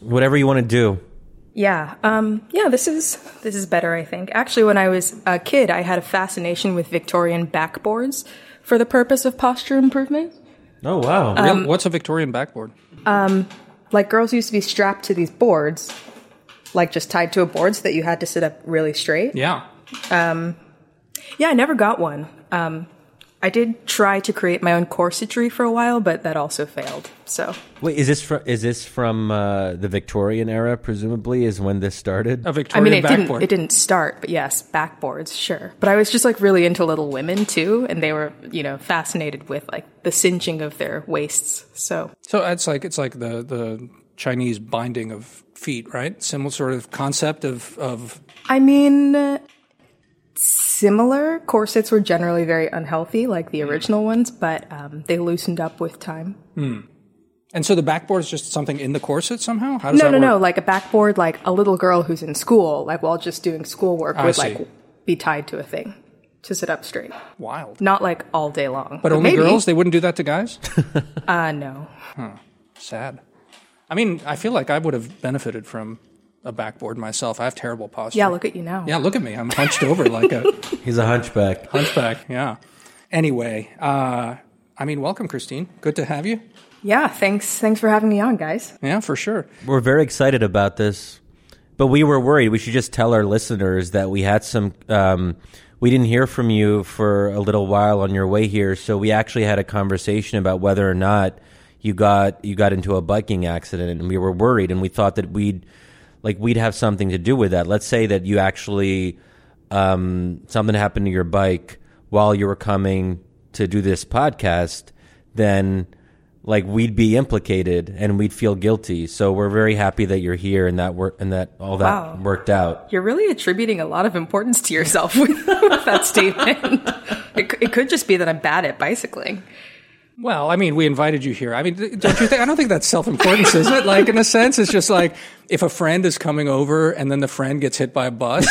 Whatever you want to do. Yeah, um, yeah. This is this is better, I think. Actually, when I was a kid, I had a fascination with Victorian backboards for the purpose of posture improvement. Oh wow! Real- What's a Victorian backboard? Um, Like girls used to be strapped to these boards, like just tied to a board, so that you had to sit up really straight. Yeah. Um, Yeah, I never got one. Um, I did try to create my own corsetry for a while, but that also failed. So Wait, is this from is this from uh, the Victorian era? Presumably, is when this started. A I Victorian I mean, it backboard. didn't it didn't start, but yes, backboards, sure. But I was just like really into Little Women too, and they were you know fascinated with like the cinching of their waists. So So it's like it's like the the Chinese binding of feet, right? Similar sort of concept of of I mean, uh, similar corsets were generally very unhealthy, like the original ones, but um, they loosened up with time. and so the backboard is just something in the corset somehow. How does No, no, work? no. Like a backboard, like a little girl who's in school, like while just doing schoolwork, I would see. like be tied to a thing to sit up straight. Wild. Not like all day long. But only maybe. girls? They wouldn't do that to guys? Uh, no. Sad. I mean, I feel like I would have benefited from a backboard myself. I have terrible posture. Yeah, look at you now. Yeah, look at me. I'm hunched over like a He's a hunchback. hunchback. Yeah. Anyway, uh, I mean, welcome, Christine. Good to have you. Yeah, thanks. Thanks for having me on, guys. Yeah, for sure. We're very excited about this, but we were worried. We should just tell our listeners that we had some. Um, we didn't hear from you for a little while on your way here, so we actually had a conversation about whether or not you got you got into a biking accident, and we were worried, and we thought that we'd like we'd have something to do with that. Let's say that you actually um, something happened to your bike while you were coming to do this podcast, then like we'd be implicated and we'd feel guilty. So we're very happy that you're here and that work and that all that Wow. worked out. You're really attributing a lot of importance to yourself with, with that statement. It, it could just be that I'm bad at bicycling. Well, I mean, we invited you here. I mean, don't you think? I don't think that's self-importance, is it? Like, in a sense, it's just like if a friend is coming over and then the friend gets hit by a bus.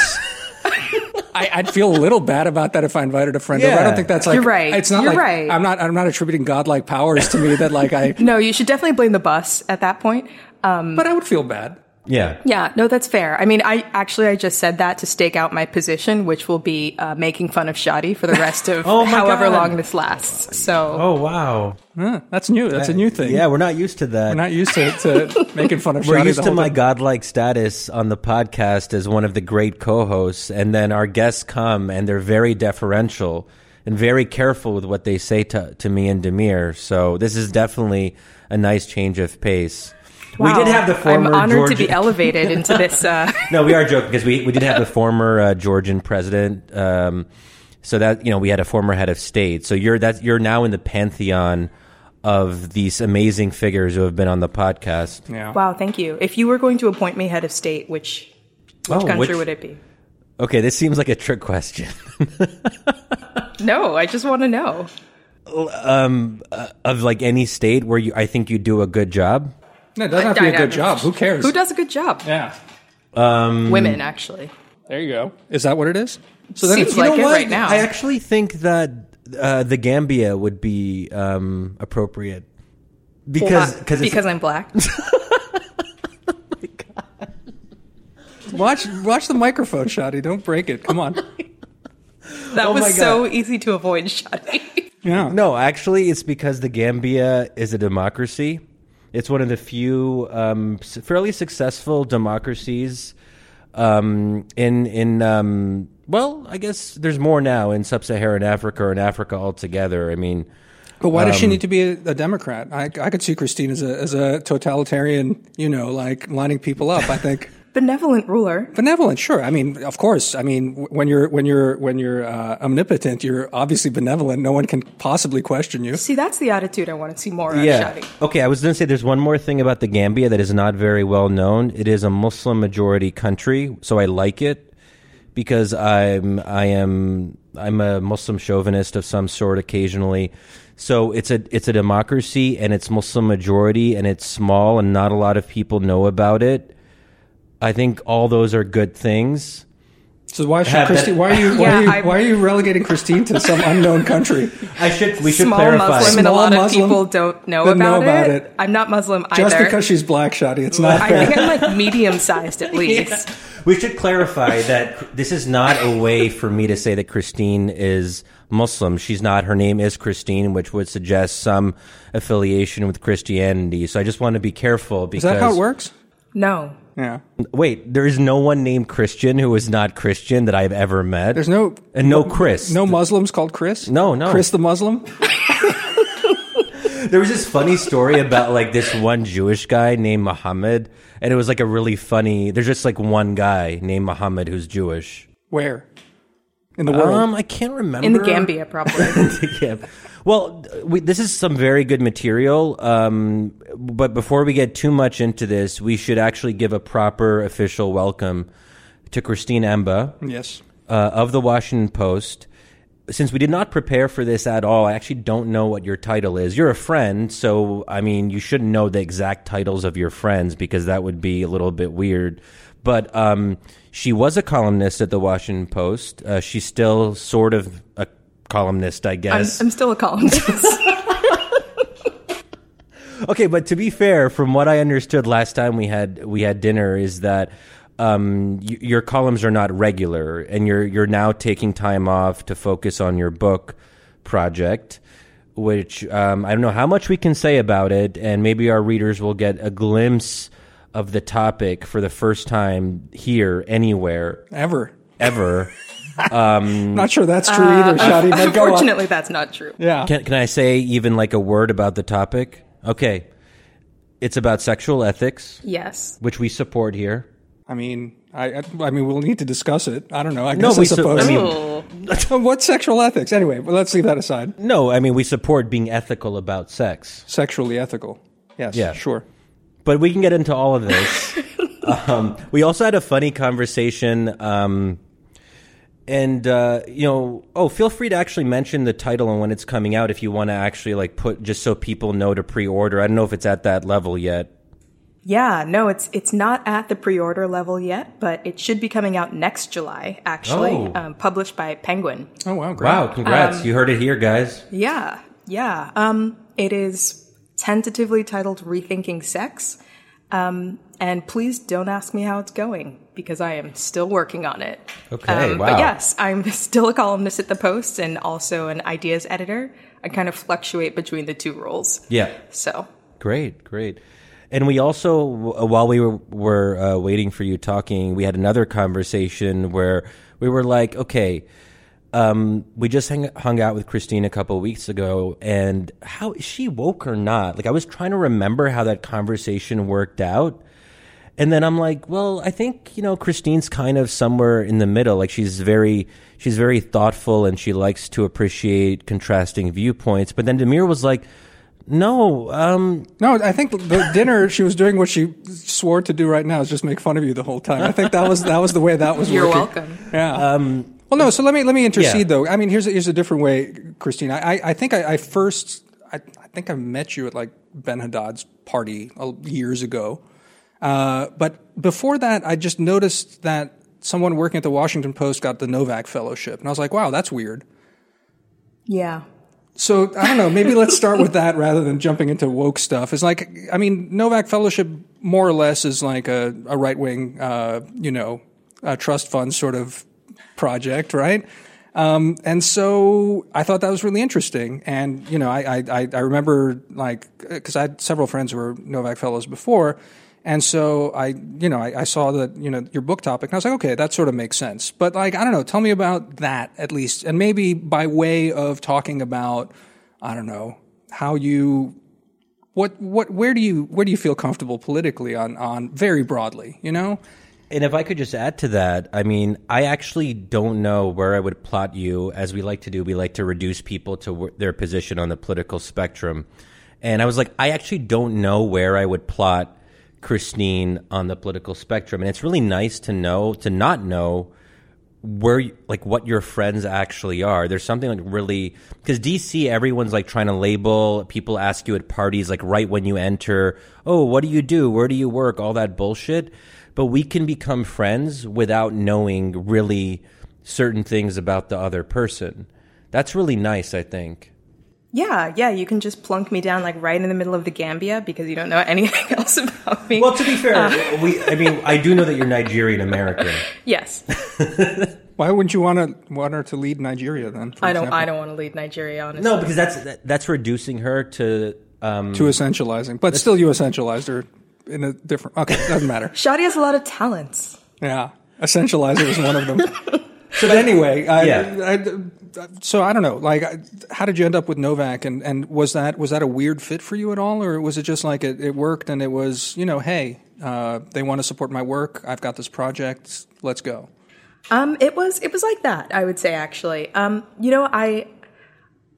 I, I'd feel a little bad about that if I invited a friend over. I don't think that's like You're right. It's not You're like right. I'm not. I'm not attributing godlike powers to me that like I. No, you should definitely blame the bus at that point. Um, but I would feel bad. Yeah. Yeah, no, that's fair. I mean, I actually I just said that to stake out my position, which will be uh, making fun of Shadi for the rest of Oh however God. long this lasts. So Oh wow. Huh, that's new. That's a new thing. Yeah, we're not used to that. We're not used to, to making fun of. We're used the to my time. godlike status on the podcast as one of the great co-hosts, and then our guests come and they're very deferential and very careful with what they say to, to me and Damir. So this is definitely a nice change of pace. We did have the former I'm honored Georgia- to be elevated into this. Uh, no, we are joking because we, we did have the former uh, Georgian president. Um, so that you know, we had a former head of state. So you're that you're now in the pantheon of these amazing figures who have been on the podcast. Yeah. wow, thank you. If you were going to appoint me head of state, which which Oh, country which- would it be? Okay, this seems like a trick question. No, I just want to know. of like any state where you, I think you do a good job. No, it doesn't have to be a good job. Who cares? Who does a good job? Yeah. Women, actually. There you go. Is that what it is? So then Seems it's, like it right now. I actually think that uh, the Gambia would be um, appropriate because Why? because it's- because I'm black. watch watch the microphone, Shadi. Don't break it. Come on. That Oh was so easy to avoid, Shadi. Yeah. no, actually, it's because the Gambia is a democracy. It's one of the few um, fairly successful democracies um, in in um, well, I guess there's more now in sub-Saharan Africa or in Africa altogether. I mean. But why does Um, she need to be a, a Democrat? I, I could see Christine as a as a totalitarian, you know, like lining people up. I think Benevolent ruler. benevolent, sure. I mean, of course. I mean, when you're when you're when you're uh, omnipotent, you're obviously benevolent. No one can possibly question you. See, that's the attitude I want to see more of, Yeah. Shadi. Okay, I was going to say there's one more thing about the Gambia that is not very well known. It is a Muslim majority country, so I like it because I'm I am I'm a Muslim chauvinist of some sort occasionally. So it's a it's a democracy and it's Muslim majority and it's small and not a lot of people know about it. I think all those are good things. So why should Christine? Why are you? Why, Yeah, are you why are you relegating Christine to some unknown country? I should. We should Small clarify. Muslim and a lot Muslim of people don't know don't know about, about it. it. I'm not Muslim either. Just because she's black, Shadi, it's not I fair. think I'm like medium sized at least. We should clarify that this is not a way for me to say that Christine is Muslim. She's not. Her name is Christine, which would suggest some affiliation with Christianity. So I just want to be careful Is because that how it works? No. Yeah. Wait, there is no one named Christian who is not Christian that I've ever met. There's no and no Chris. no Muslims called Chris. No, no. Chris the Muslim. There was this funny story about like this one Jewish guy named Muhammad, and it was like a really funny. There's just like one guy named Muhammad who's Jewish. Where? In the world. Um, I can't remember In the Gambia, probably. yeah. Well, we, this is some very good material. Um, but before we get too much into this, we should actually give a proper official welcome to Christine Emba yes. uh, of the Washington Post. Since we did not prepare for this at all, I actually don't know what your title is. You're a friend, so I mean, you shouldn't know the exact titles of your friends because that would be a little bit weird. But um, she was a columnist at the Washington Post. Uh, she's still sort of a columnist, I I'm, guess. I'm still a columnist. Okay, but to be fair, from what I understood last time we had we had dinner, is that um, y- your columns are not regular, and you're you're now taking time off to focus on your book project, which um, I don't know how much we can say about it, and maybe our readers will get a glimpse of the topic for the first time here anywhere Ever. ever. I'm not sure that's true either, Shadi. But go on. Unfortunately, that's not true. Yeah. Can, can I say even like a word about the topic? Okay, it's about sexual ethics, Yes. which we support here. I mean, I, I I mean, we'll need to discuss it. I don't know. I No, guess we I su- suppose. I mean- what sexual ethics? Anyway, well, let's leave that aside. No, I mean we support being ethical about sex, Sexually ethical. Yes. Yeah. Sure. but we can get into all of this. um, we also had a funny conversation, um, and uh, you know, oh, feel free to actually mention the title and when it's coming out if you want to actually like put just so people know to pre-order. I don't know if it's at that level yet. Yeah, no, it's it's not at the pre-order level yet, but it should be coming out next July. Actually, Oh. um, published by Penguin. Oh wow. Great. Wow, congrats! you heard it here, guys. Yeah, yeah. Um, it is tentatively titled "Rethinking Sex," um, and please don't ask me how it's going because I am still working on it. Okay, Um, wow. But yes, I'm still a columnist at the Post and also an ideas editor. I kind of fluctuate between the two roles. Yeah, So Great, great. And we also, while we were, were uh, waiting for you talking, we had another conversation where we were like, okay, um, we just hang, hung out with Christine a couple of weeks ago, and how is she woke or not? Like, I was trying to remember how that conversation worked out. And then I'm like, well, I think, you know, Christine's kind of somewhere in the middle. Like she's very, she's very thoughtful and she likes to appreciate contrasting viewpoints. But then Damir was like, no, um, No, I think the dinner she was doing what she swore to do right now is just make fun of you the whole time. I think that was that was the way that was You're working. welcome. Yeah. Um, well, no. So let me let me intercede Yeah. though. I mean, here's a, here's a different way, Christine. I I, I think I, I first I, I think I met you at like Ben Haddad's party uh, years ago. Uh, but before that, I just noticed that someone working at the Washington Post got the Novak Fellowship, and I was like, wow, that's weird. yeah. So I don't know. Maybe let's start with that rather than jumping into woke stuff. It's like, I mean, Novak Fellowship more or less is like a, a right wing, uh, you know, uh trust fund sort of project, right? Um, and so I thought that was really interesting. And you know, I I, I remember like because I had several friends who were Novak Fellows before. And so I, you know, I, I saw that, you know, your book topic and I was like, okay, that sort of makes sense. But like, I don't know, tell me about that at least. And maybe by way of talking about, I don't know, how you, what, what, where do you, where do you feel comfortable politically on, on very broadly, you know? And if I could just add to that, I mean, I actually don't know where I would plot you. As we like to do, we like to reduce people to wh- their position on the political spectrum. And I was like, I actually don't know where I would plot Christine on the political spectrum. And it's really nice to know, to not know where like what your friends actually are. There's something like really because DC everyone's like trying to label. People ask you at parties like right when you enter, "Oh, what do you do? Where do you work?" all that bullshit. But we can become friends without knowing really certain things about the other person. That's really nice, I think. Yeah, yeah, you can just plunk me down like right in the middle of the Gambia because you don't know anything else about me. Well, to be fair, we I mean, I do know that you're Nigerian American. yes, Why wouldn't you want to want her to lead Nigeria then? for I don't. example? I don't want to lead Nigeria. Honestly, No, because that's that, that's reducing her to um to essentializing, but still you essentialized her in a different. Okay, doesn't matter. Shadi has a lot of talents. Yeah, essentializer is one of them. so but anyway, I, Yeah. I, so I don't know. Like, I- how did you end up with Novak? And and was that was that a weird fit for you at all, or was it just like it, it worked and it was you know, hey, uh, they want to support my work. I've got this project. Let's go. Um, it was it was like that. I would say actually. Um, you know, I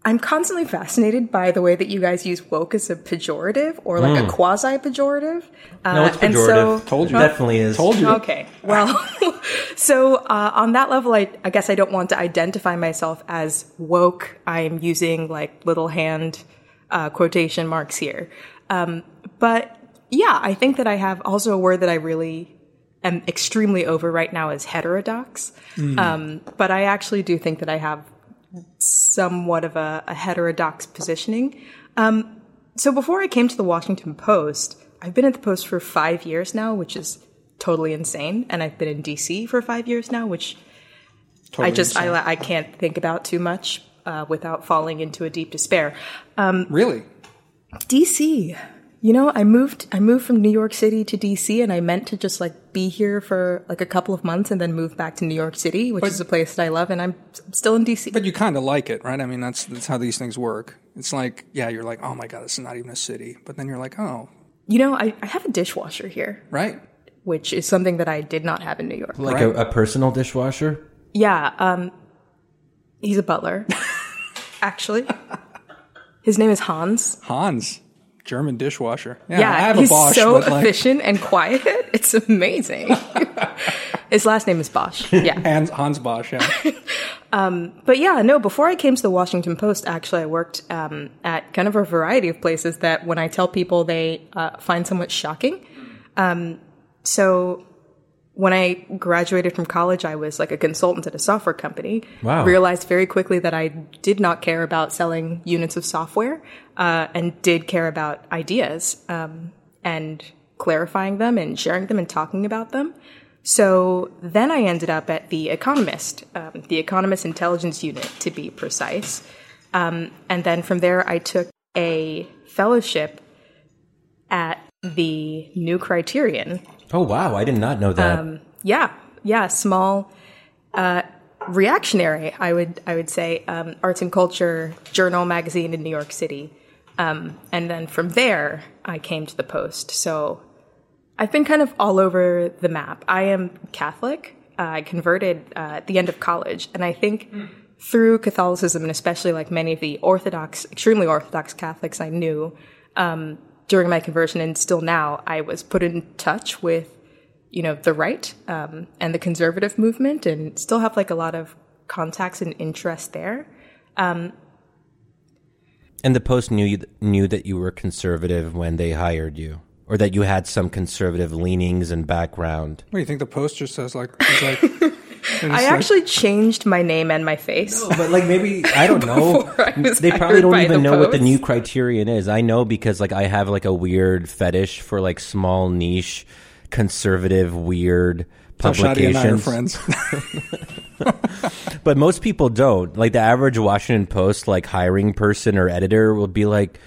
I'm constantly fascinated by the way that you guys use woke as a pejorative or like a quasi pejorative. Uh, No, it's and pejorative. so Told you. It definitely is. Told you. Okay. Well, so uh, on that level, I, I guess I don't want to identify myself as woke. I'm using like little hand uh, quotation marks here. Um, but yeah, I think that I have also a word that I really am extremely over right now is heterodox. Um, but I actually do think that I have somewhat of a, a heterodox positioning. Um, so before I came to the Washington Post, I've been at the Post for five years now, which is totally insane. And I've been in DC for five years now, which I just I, I can't think about too much uh, without falling into a deep despair. Really? DC. You know, I moved I moved from New York City to DC and I meant to just like be here for like a couple of months and then move back to New York City, which is a place that I love and I'm still in DC. But you kind of like it, right? I mean, that's that's how these things work. It's like, yeah, you're like, oh my god, this is not even a city. But then you're like, oh, you know, I, I have a dishwasher here, right. which is something that I did not have in New York. like Right. a, a personal dishwasher. Yeah, um he's a butler. actually. His name is Hans. Hans, German dishwasher. Yeah, Yeah, I have a he's Bosch, so like, efficient and quiet. It's amazing. His last name is Bosch. Yeah. Hans, Hans Bosch. Yeah. But yeah, no, before I came to the Washington Post, actually, I worked um, at kind of a variety of places that when I tell people they uh, find somewhat shocking. Um, so when I graduated from college, I was like a consultant at a software company. Wow. Realized very quickly that I did not care about selling units of software uh, and did care about ideas um, and clarifying them and sharing them and talking about them. So then I ended up at The Economist, um, the Economist Intelligence Unit to be precise. Um, and then from there, I took a fellowship at the New Criterion. Oh wow, I did not know that. Yeah, yeah, small, uh, reactionary. I would I would say um, arts and culture journal magazine in New York City. Um, and then from there, I came to the Post. So I've been kind of all over the map. I am Catholic. Uh, I converted uh, at the end of college, and I think through Catholicism, and especially like many of the Orthodox, extremely Orthodox Catholics I knew um, during my conversion, and still now, I was put in touch with you know the right um, and the conservative movement, and still have like a lot of contacts and interest there. and the post knew you, knew that you were conservative when they hired you, or that you had some conservative leanings and background. What do you think? The poster says like, it's like I actually changed my name and my face. But like maybe I don't know. I they probably don't even the know what the new criterion is. I know because like I have like a weird fetish for like small niche conservative weird So Shadi and I are publications. friends. But most people don't. Like the average Washington Post like hiring person or editor will be like,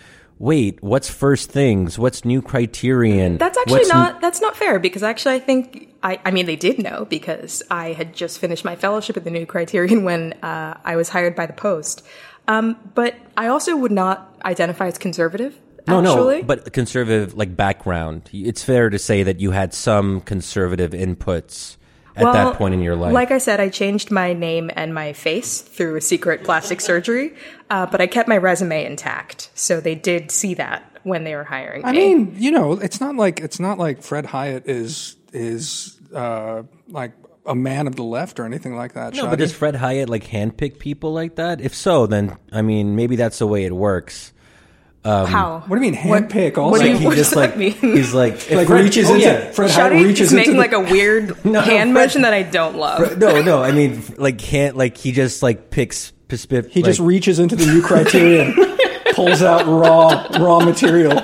"Wait, what's first things? What's new criterion?" That's actually What's not that's not fair because actually I think I, I mean they did know because I had just finished my fellowship at the New Criterion when uh, I was hired by the Post. Um, but I also would not identify as conservative. no, actually. no, but conservative like background. It's fair to say that you had some conservative inputs at Well, that point in your life. Like I said, I changed my name and my face through a secret plastic surgery, uh, but I kept my resume intact, so they did see that when they were hiring I me. mean, you know, it's not like it's not like Fred Hiatt is is uh, like a man of the left or anything like that. No, Shadi. but does Fred Hiatt like handpick people like that? If so, then I mean, maybe that's the way it works. How? what do you mean What- handpick? what Also, do Like you- he just does like mean? he's like if like Fred- reaches oh, into yeah. Fred Hiatt Shadi reaches is into making the, like a weird No, hand Fred- motion that I don't love. No, no, I mean like can't like he just like picks specific. he just reaches into the new criterion, pulls out raw raw material.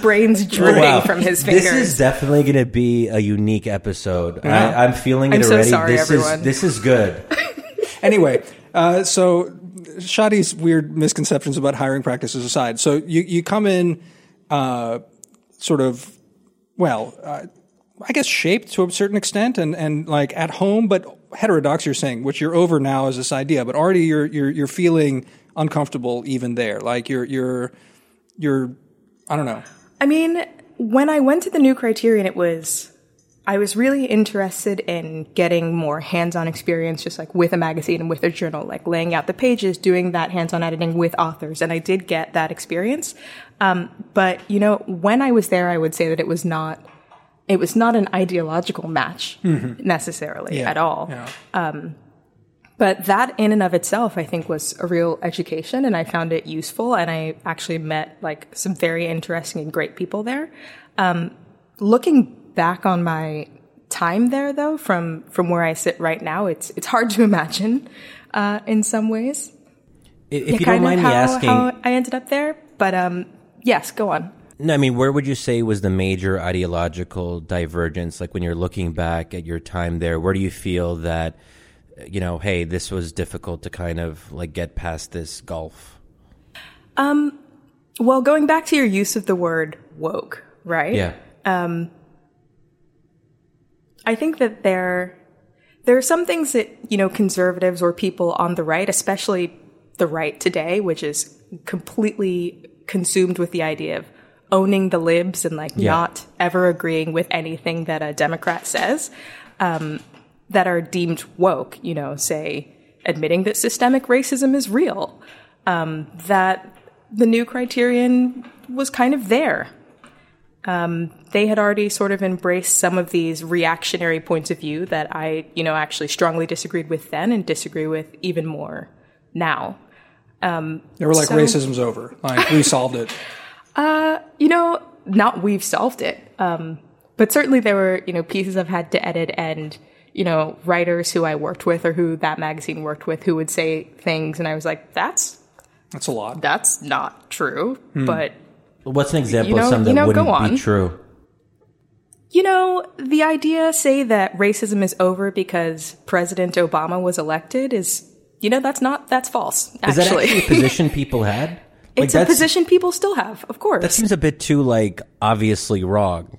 Brains dripping Wow. from his fingers. This is definitely going to be a unique episode. Yeah. I, I'm feeling it I'm so sorry, this everyone. is this is good. Anyway, uh, so Shadi's weird misconceptions about hiring practices aside, so you you come in, uh, sort of, well, uh, I guess shaped to a certain extent, and and like at home, but heterodox. You're saying, which you're over now is this idea, but already you're you're you're feeling uncomfortable even there. Like you're you're you're I don't know. I mean, when I went to the new criterion, it was I was really interested in getting more hands-on experience, just like with a magazine and with a journal, like laying out the pages, doing that hands-on editing with authors, and I did get that experience. Um, but you know, when I was there, I would say that it was not it was not an ideological match necessarily Yeah. at all. Yeah. But that in and of itself, I think was a real education and I found it useful. And I actually met like some very interesting and great people there. Um, looking back on my time there though, from, from where I sit right now, it's, it's hard to imagine, uh, in some ways. If Yeah, you don't mind me how, asking, how I ended up there. But, um, yes, go on. no, I mean, where would you say was the major ideological divergence? Like when you're looking back at your time there, where do you feel that, you know, hey, this was difficult to kind of like get past this gulf? um Well, going back to your use of the word woke, right? Yeah. I think that there there are some things that you know conservatives or people on the right, especially the right today, which is completely consumed with the idea of owning the libs and like Yeah. not ever agreeing with anything that a Democrat says, um, that are deemed woke. You know, say admitting that systemic racism is real, um, that the new criterion was kind of there they had already sort of embraced some of these reactionary points of view that I, you know, actually strongly disagreed with then and disagree with even more now. Um, they were like So- racism's over. Like we solved it. Uh, you know, not we've solved it, um, but certainly there were, you know, pieces I've had to edit and, you know, writers who I worked with or who that magazine worked with who would say things and I was like, that's, That's a lot. that's not true, hmm. but What's an example You know- of something you that know, go wouldn't be on. true? You know, the idea, say, that racism is over because President Obama was elected is, you know, that's not, that's false, Is that actually. actually a position people had? Like, it's a position people still have, of course. That seems a bit too like obviously wrong.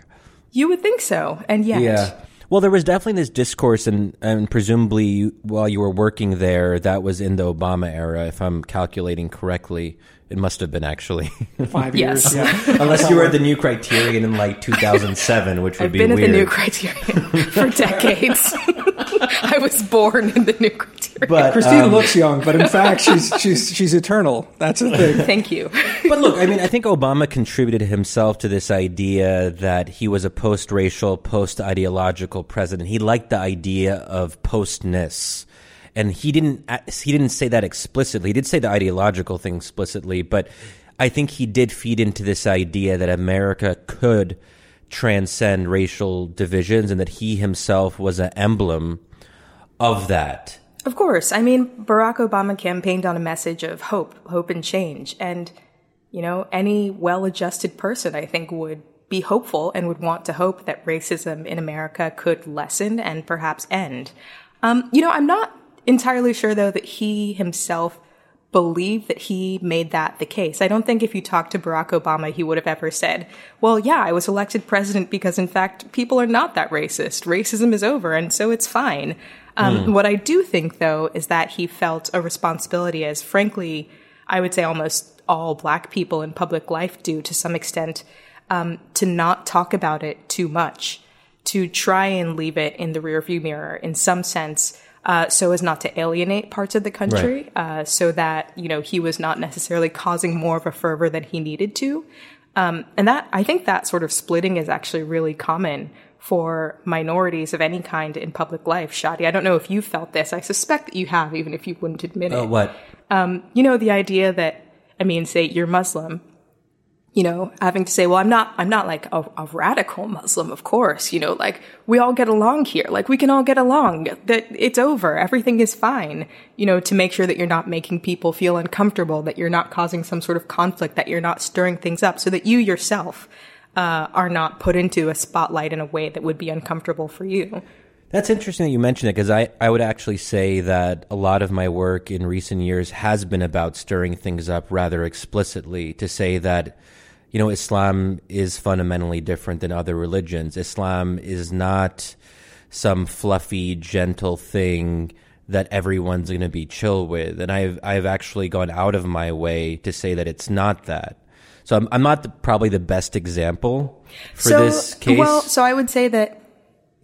you would think so, and yet. Well, there was definitely this discourse, and, and presumably while you were working there, that was in the Obama era, if I'm calculating correctly. It must have been actually, Five Yes. years. Yeah. unless you were at the New Criterion in like 2007, which would I've be been weird. at the new criterion for decades. I was born in the new criterion. but Christine um, looks young, but in fact, she's she's she's eternal. That's the thing. Thank you. but look, I mean, I think Obama contributed himself to this idea that he was a post-racial, post-ideological president. He liked the idea of postness, and he didn't. He didn't say that explicitly. He did say the ideological thing explicitly, but I think he did feed into this idea that America could transcend racial divisions, and that he himself was an emblem of that. Of course. I mean, Barack Obama campaigned on a message of hope, hope and change. And, you know, any well adjusted person, I think, would be hopeful and would want to hope that racism in America could lessen and perhaps end. Um, you know, I'm not entirely sure, though, that he himself believed that he made that the case. I don't think if you talked to Barack Obama, he would have ever said, well, yeah, I was elected president because, in fact, people are not that racist. Racism is over, and so it's fine. Um, What I do think, though, is that he felt a responsibility, as frankly, I would say almost all black people in public life do to some extent, um, to not talk about it too much, to try and leave it in the rearview mirror in some sense, uh, so as not to alienate parts of the country, uh, so that you know he was not necessarily causing more of a fervor than he needed to. Um, and that I think that sort of splitting is actually really common for minorities of any kind in public life. Shadi, I don't know if you felt this. I suspect that you have, even if you wouldn't admit it. Oh, what? You know, the idea that, I mean, say you're Muslim, you know, having to say, well, I'm not, I'm not like a, a radical Muslim, of course, you know, like we all get along here. Like we can all get along. That it's over. Everything is fine. You know, to make sure that you're not making people feel uncomfortable, that you're not causing some sort of conflict, that you're not stirring things up so that you yourself, uh, are not put into a spotlight in a way that would be uncomfortable for you. That's interesting that you mentioned it because I, I would actually say that a lot of my work in recent years has been about stirring things up rather explicitly to say that, you know, Islam is fundamentally different than other religions. Islam is not some fluffy, gentle thing that everyone's going to be chill with. And I've, I've actually gone out of my way to say that it's not that. So I'm, I'm not the, probably the best example for so, this case. Well, so I would say that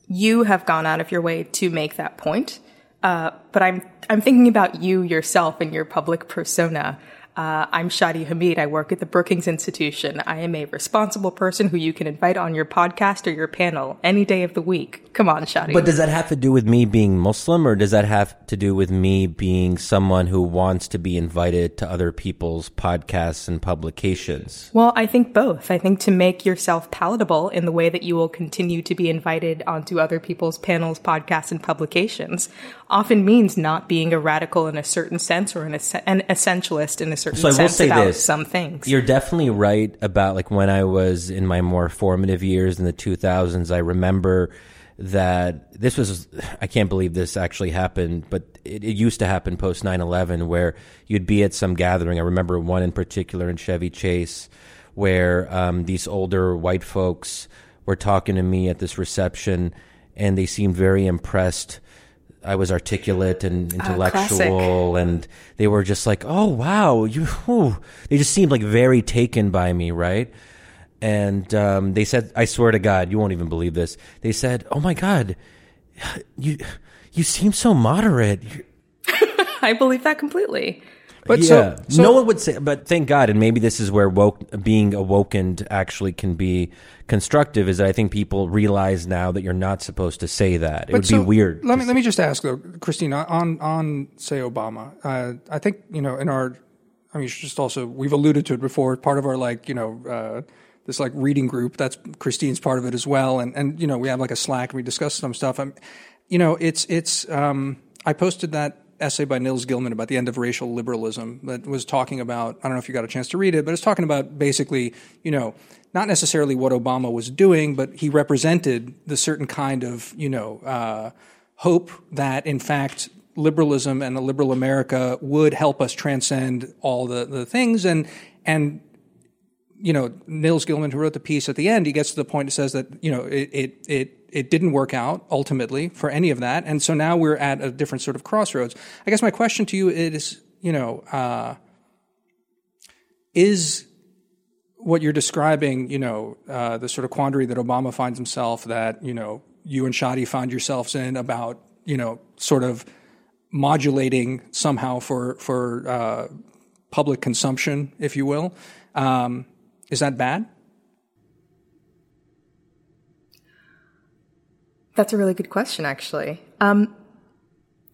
you have gone out of your way to make that point. Uh, but I'm I'm thinking about you yourself and your public persona. Uh, I'm Shadi Hamid. I work at the Brookings Institution. I am a responsible person who you can invite on your podcast or your panel any day of the week. Come on, Shadi. But does that have to do with me being Muslim, or does that have to do with me being someone who wants to be invited to other people's podcasts and publications? Well, I think both. I think to make yourself palatable in the way that you will continue to be invited onto other people's panels, podcasts, and publications often means not being a radical in a certain sense or an, an essentialist in a certain So I will say this. some things. You're definitely right about like when I was in my more formative years in the 2000s. I remember that this was, I can't believe this actually happened, but it, it used to happen post 9 11 where you'd be at some gathering. I remember one in particular in Chevy Chase where um, these older white folks were talking to me at this reception and they seemed very impressed. I was articulate and intellectual, and they were just like, "Oh wow, you." Whew. They just seemed like very taken by me, right? And um, they said, "I swear to God, you won't even believe this." They said, "Oh my God, you you seem so moderate." I believe that completely. But yeah, so, so no one would say, but thank God, and maybe this is where woke, being awokened actually can be constructive. Is that I think people realize now that you're not supposed to say that. It would so be weird. Let me let me just ask though, Christine, on on say Obama. Uh, I think you know in our, I mean, just also we've alluded to it before. Part of our like you know. Uh, this like reading group that's Christine's part of it as well, and and you know we have like a Slack and we discuss some stuff. I'm, you know, it's it's. Um, I posted that essay by Nils Gilman about the end of racial liberalism that was talking about. I don't know if you got a chance to read it, but it's talking about basically, you know, not necessarily what Obama was doing, but he represented the certain kind of, you know, uh, hope that in fact liberalism and a liberal America would help us transcend all the, the things and and you know Nils Gilman who wrote the piece at the end he gets to the point and says that you know it it it it didn't work out ultimately for any of that. And so now we're at a different sort of crossroads. I guess my question to you is you know uh, is what you're describing you know uh, the sort of quandary that Obama finds himself that you know you and Shadi find yourselves in about you know sort of modulating somehow for for uh, public consumption if you will um, is that bad? That's a really good question, actually. Um,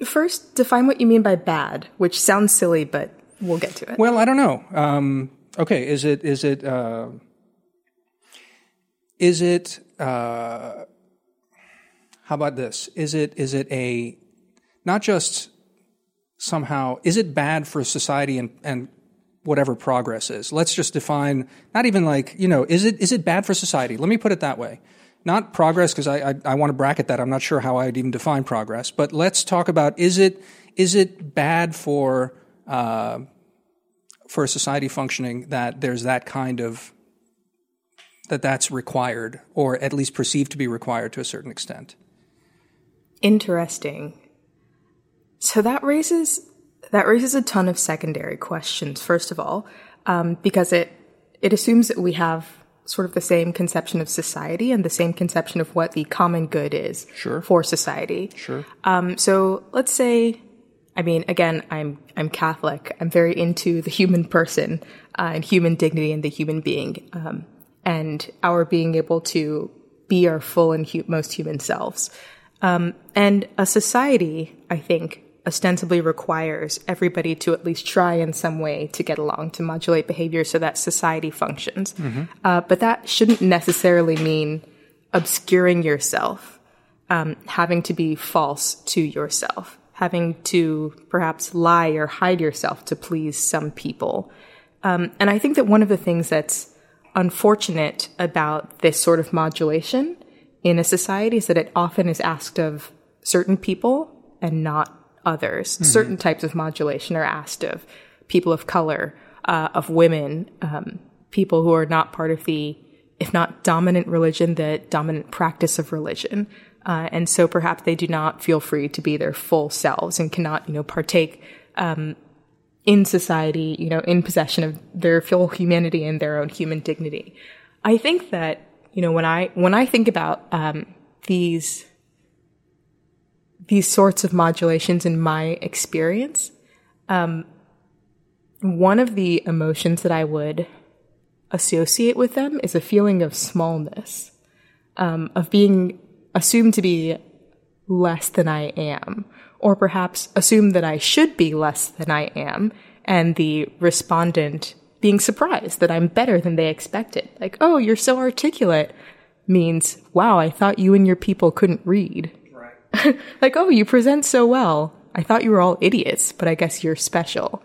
first, define what you mean by bad, which sounds silly, but we'll get to it. Well, I don't know. Um, okay, is it is it uh, is it uh, how about this? Is it is it a not just somehow is it bad for society and, and whatever progress is. Let's just define not even like, you know, is it is it bad for society? Let me put it that way. Not progress because I, I, I want to bracket that. I'm not sure how I'd even define progress. But let's talk about is it is it bad for uh, for a society functioning that there's that kind of that that's required or at least perceived to be required to a certain extent. Interesting. So that raises that raises a ton of secondary questions. First of all, um, because it it assumes that we have sort of the same conception of society and the same conception of what the common good is Sure. for society. Sure. Um, so let's say, I mean, again, I'm I'm Catholic. I'm very into the human person uh, and human dignity and the human being, um, and our being able to be our full and hu- most human selves. Um, and a society, I think, ostensibly requires everybody to at least try in some way to get along, to modulate behavior so that society functions. Mm-hmm. Uh, but that shouldn't necessarily mean obscuring yourself, um, having to be false to yourself, having to perhaps lie or hide yourself to please some people. Um, and I think that one of the things that's unfortunate about this sort of modulation in a society is that it often is asked of certain people and not others. Mm-hmm. Certain types of modulation are asked of people of color, uh, of women, um, people who are not part of the, if not dominant religion, the dominant practice of religion. Uh, and so perhaps they do not feel free to be their full selves and cannot, you know, partake um, in society, you know, in possession of their full humanity and their own human dignity. I think that, you know, when I when I think about um, these these sorts of modulations in my experience, um, one of the emotions that I would associate with them is a feeling of smallness, um, of being assumed to be less than I am, or perhaps assume that I should be less than I am, and the respondent being surprised that I'm better than they expected. Like, oh, you're so articulate means, wow, I thought you and your people couldn't read. like, oh, you present so well. I thought you were all idiots, but I guess you're special.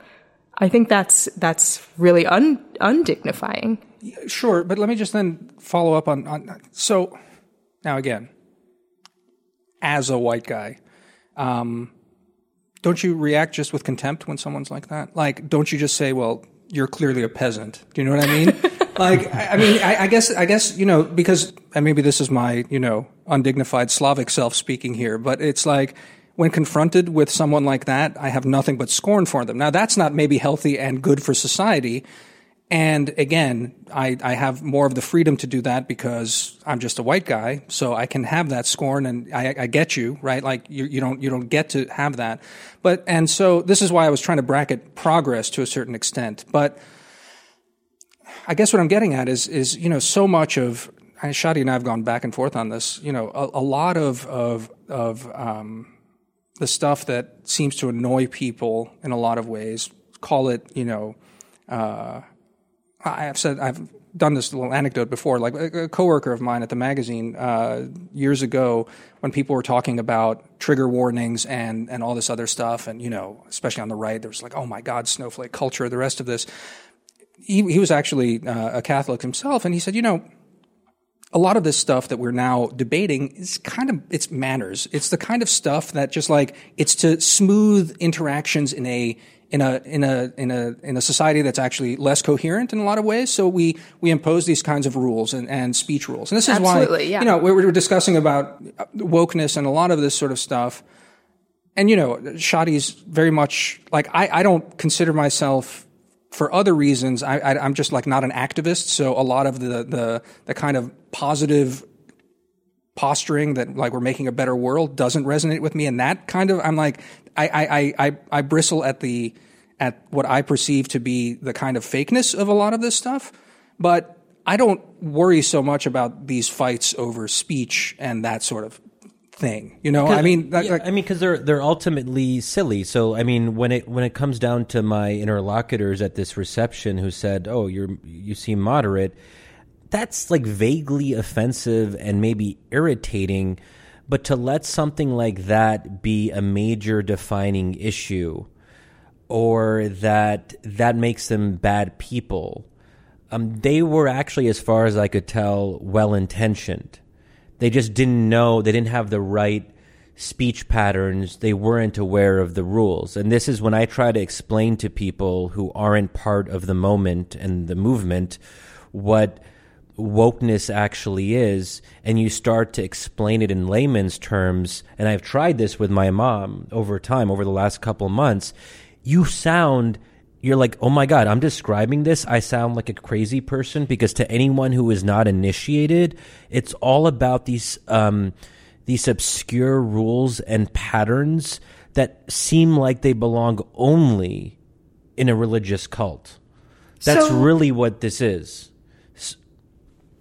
I think that's that's really un, undignifying. Sure, but let me just then follow up on, on so now again, as a white guy, um, don't you react just with contempt when someone's like that? Like, don't you just say, "Well, you're clearly a peasant"? Do you know what I mean? like, I, I mean, I, I, guess, I guess, you know, because and maybe this is my, you know, undignified Slavic self speaking here, but it's like when confronted with someone like that, I have nothing but scorn for them. Now, that's not maybe healthy and good for society. And again, I, I have more of the freedom to do that because I'm just a white guy, so I can have that scorn, and I, I get you, right? Like you, you don't you don't get to have that, but and so this is why I was trying to bracket progress to a certain extent. But I guess what I'm getting at is is you know so much of Shadi and I have gone back and forth on this. You know, a, a lot of of of um, the stuff that seems to annoy people in a lot of ways. Call it, you know, uh, I've said I've done this little anecdote before. Like a, coworker of mine at the magazine uh, years ago, when people were talking about trigger warnings and and all this other stuff, and you know, especially on the right, there was like, oh my God, snowflake culture, the rest of this. He, he was actually uh, a Catholic himself, and he said, you know, a lot of this stuff that we're now debating is kind of it's manners. It's the kind of stuff that just like it's to smooth interactions in a in a in a in a in a society that's actually less coherent in a lot of ways. So we we impose these kinds of rules and, and speech rules, and this is Absolutely, why yeah. you know we were discussing about wokeness and a lot of this sort of stuff. And you know, Shadi's very much like I, I don't consider myself for other reasons, I, am just like not an activist. So a lot of the, the, the kind of positive posturing that like we're making a better world doesn't resonate with me. And that kind of, I'm like, I, I, I, I bristle at the, at what I perceive to be the kind of fakeness of a lot of this stuff. But I don't worry so much about these fights over speech and that sort of thing. You know, I mean, yeah, like, I mean, because they're they're ultimately silly. So, I mean, when it when it comes down to my interlocutors at this reception who said, "Oh, you're you seem moderate," that's like vaguely offensive and maybe irritating. But to let something like that be a major defining issue, or that that makes them bad people. Um, they were actually, as far as I could tell, well intentioned they just didn't know, they didn't have the right speech patterns. They weren't aware of the rules. And this is when I try to explain to people who aren't part of the moment and the movement what wokeness actually is and you start to explain it in layman's terms and I've tried this with my mom over time over the last couple months you sound you're like, oh my God, I'm describing this. I sound like a crazy person because to anyone who is not initiated, it's all about these, um, these obscure rules and patterns that seem like they belong only in a religious cult. That's so, really what this is.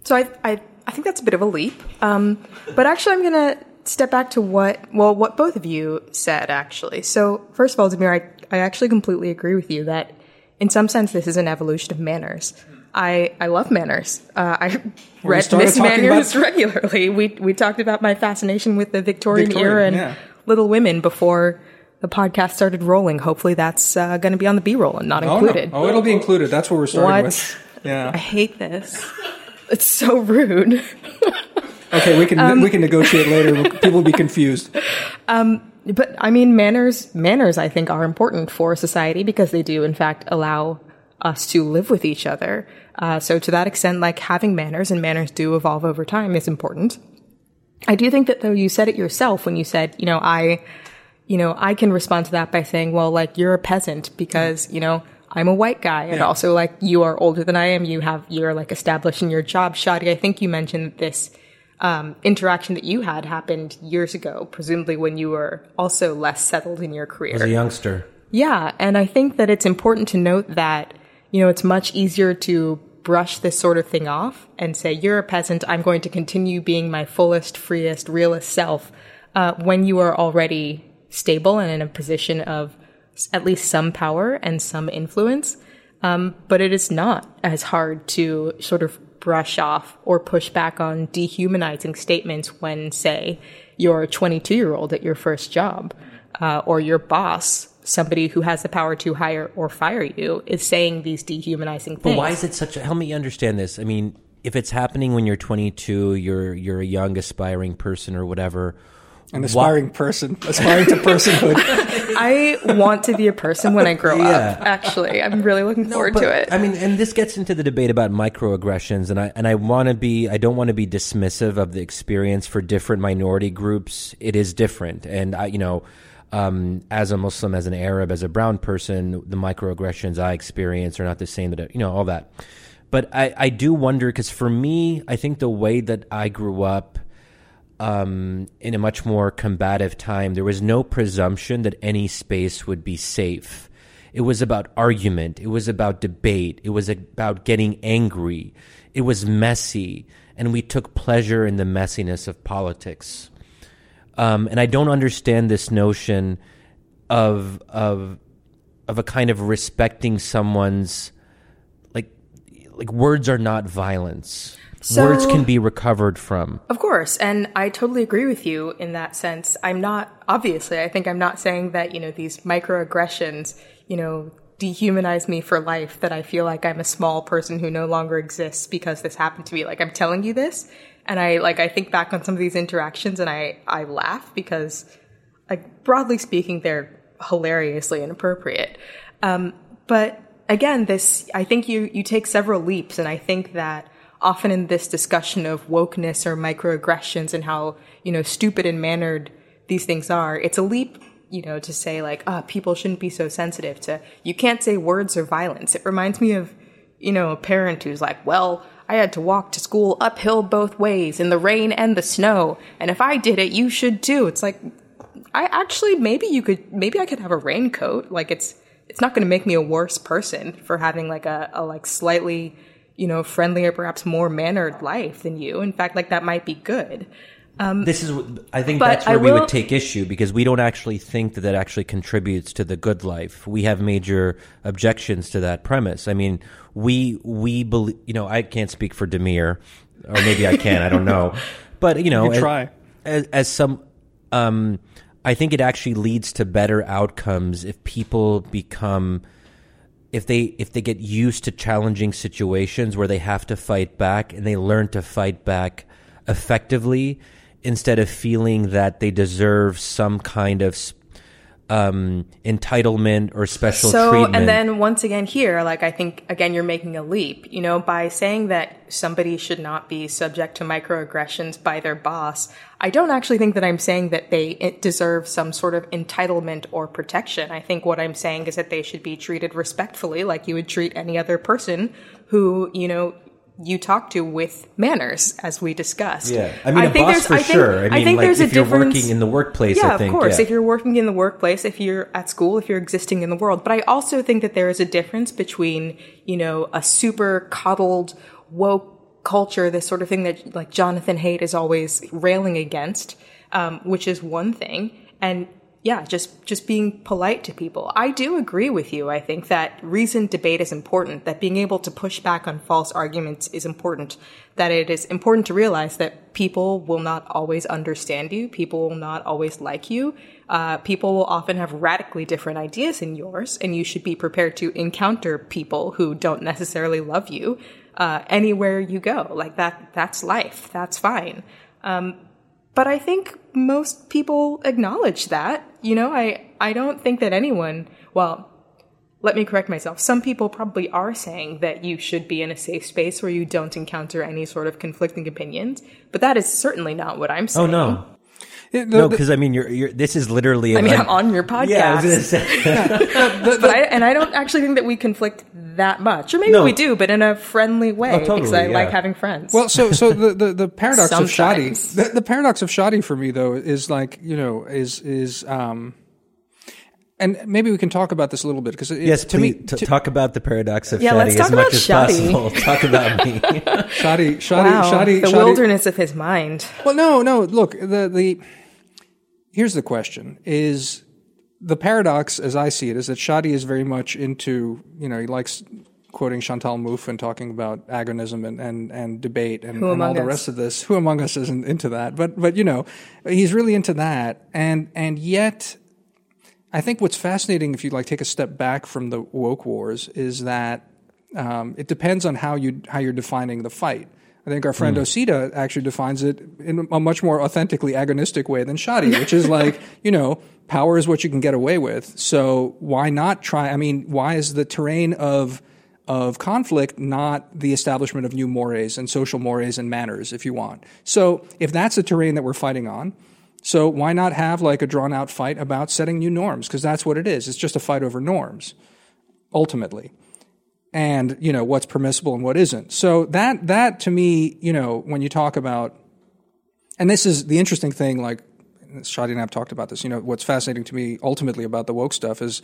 So I, I, I think that's a bit of a leap. Um, but actually, I'm going to step back to what, well, what both of you said, actually. So, first of all, Damir, I, I actually completely agree with you that in some sense, this is an evolution of manners. I, I love manners. Uh, I read Miss Manners regularly. We, we talked about my fascination with the Victorian, Victorian, era and yeah. Little Women before the podcast started rolling. Hopefully, that's uh, going to be on the B roll and not Oh, included. no. oh, it'll be included. That's what we're starting What? with. Yeah. I hate this. It's so rude. Okay, we can Um, we can negotiate later. People will be confused. But I mean, manners, manners, I think, are important for society because they do, in fact, allow us to live with each other. Uh, so to that extent, like having manners and manners do evolve over time is important. I do think that though you said it yourself when you said, you know, I, you know, I can respond to that by saying, well, like you're a peasant because, you know, I'm a white guy and Yeah. also like you are older than I am. You have, you're like established in your job. Shadi, I think you mentioned this, um, interaction that you had happened years ago, presumably when you were also less settled in your career. As a youngster. Yeah, and I think that it's important to note that, you know, it's much easier to brush this sort of thing off and say, you're a peasant, I'm going to continue being my fullest, freest, realest self, uh, when you are already stable and in a position of at least some power and some influence. Um, but it is not as hard to sort of brush off or push back on dehumanizing statements when, say, you're a 22 year old at your first job, uh, or your boss, somebody who has the power to hire or fire you, is saying these dehumanizing things. But why is it such a help me understand this? I mean, if it's happening when you're 22, you're you're a young aspiring person or whatever. An aspiring person, aspiring to personhood. I want to be a person when I grow Yeah. up. Actually, I'm really looking forward But, to it. I mean, and this gets into the debate about microaggressions, and I and I want to be I don't want to be dismissive of the experience for different minority groups. It is different, and I you know. Um, as a Muslim, as an Arab, as a brown person, the microaggressions I experience are not the same that you know all that. But I, I do wonder because for me, I think the way that I grew up um, in a much more combative time, there was no presumption that any space would be safe. It was about argument. It was about debate. It was about getting angry. It was messy. And we took pleasure in the messiness of politics. Um, and I don't understand this notion of, of, of a kind of respecting someone's, like, like words are not violence. So- words can be recovered from. Of course, and I totally agree with you in that sense. I'm not obviously, I think I'm not saying that, you know, these microaggressions, you know, dehumanize me for life that I feel like I'm a small person who no longer exists because this happened to me. Like I'm telling you this and I like I think back on some of these interactions and I I laugh because like broadly speaking they're hilariously inappropriate. Um but again this I think you you take several leaps and I think that often in this discussion of wokeness or microaggressions and how, you know, stupid and mannered these things are, it's a leap, you know, to say like, ah, people shouldn't be so sensitive to, you can't say words or violence. It reminds me of, you know, a parent who's like, well, I had to walk to school uphill both ways in the rain and the snow. And if I did it, you should too. It's like, I actually, maybe you could, maybe I could have a raincoat. Like it's, it's not going to make me a worse person for having like a, a like slightly, you know, friendlier, perhaps more mannered life than you. In fact, like that might be good. This is, I think that's where I we will- would take issue because we don't actually think that that actually contributes to the good life. We have major objections to that premise. I mean, we we believe, you know, I can't speak for Damir, or maybe I can, I don't know, but you know, You as, try. as, as some, um, I think it actually leads to better outcomes if people become if they if they get used to challenging situations where they have to fight back and they learn to fight back effectively instead of feeling that they deserve some kind of um, entitlement or special so, treatment. and then once again here, like I think again you're making a leap, you know, by saying that somebody should not be subject to microaggressions by their boss. I don't actually think that I'm saying that they deserve some sort of entitlement or protection. I think what I'm saying is that they should be treated respectfully, like you would treat any other person who, you know, you talk to with manners, as we discussed. yeah, I mean, a think boss there's- for I think- sure. I mean, think like there's if a you're difference. working in the workplace, yeah, I think, of course. yeah. If you're working in the workplace, if you're at school, if you're existing in the world. But I also think that there is a difference between, you know, a super coddled, woke culture, this sort of thing that like Jonathan Haidt is always railing against, um, which is one thing. And yeah, just just being polite to people. I do agree with you. I think that reasoned debate is important. That being able to push back on false arguments is important. That it is important to realize that people will not always understand you. People will not always like you. Uh, people will often have radically different ideas than yours, and you should be prepared to encounter people who don't necessarily love you uh, anywhere you go. Like that. That's life. That's fine. Um, but I think most people acknowledge that. You know, I, I don't think that anyone, well, let me correct myself. Some people probably are saying that you should be in a safe space where you don't encounter any sort of conflicting opinions, but that is certainly not what I'm oh, saying. Oh no, the- no, because I mean, you're, you're. This is literally. I mean, an- I'm on your podcast. Yeah, I was gonna say. but I, and I don't actually think that we conflict that much, or maybe No. we do, but in a friendly way Oh, because totally, I like having friends. Well, so so the the, the paradox of Sometimes. Shadi, the, the paradox of Shadi for me though is like you know is is um, and maybe we can talk about this a little bit because yes, to please me t- talk about the paradox of Yeah, Shadi let's talk as much about as Shadi. possible. Talk about me. Shadi Shadi wow, Shadi the Shadi- wilderness of his mind. Well, no, no. Look, the the here's the question: is the paradox, as I see it, is that Shadi is very much into you know he likes quoting Chantal Mouffe and talking about agonism and and, and debate and, and all among the rest of this. Who among us isn't into that? But but you know he's really into that, and and yet. I think what's fascinating, if you like take a step back from the woke wars, is that um, it depends on how you how you're defining the fight. I think our friend hmm. Osita actually defines it in a much more authentically agonistic way than Shadi, which is like, you know, power is what you can get away with. So why not try? I mean, why is the terrain of of conflict not the establishment of new mores and social mores and manners, if you want? So if that's the terrain that we're fighting on, so why not have like a drawn out fight about setting new norms? Because that's what it is. It's just a fight over norms, ultimately. And, you know, what's permissible and what isn't. So that, that to me, you know, when you talk about, and this is the interesting thing, like, Shadi and I have talked about this, you know, what's fascinating to me ultimately about the woke stuff is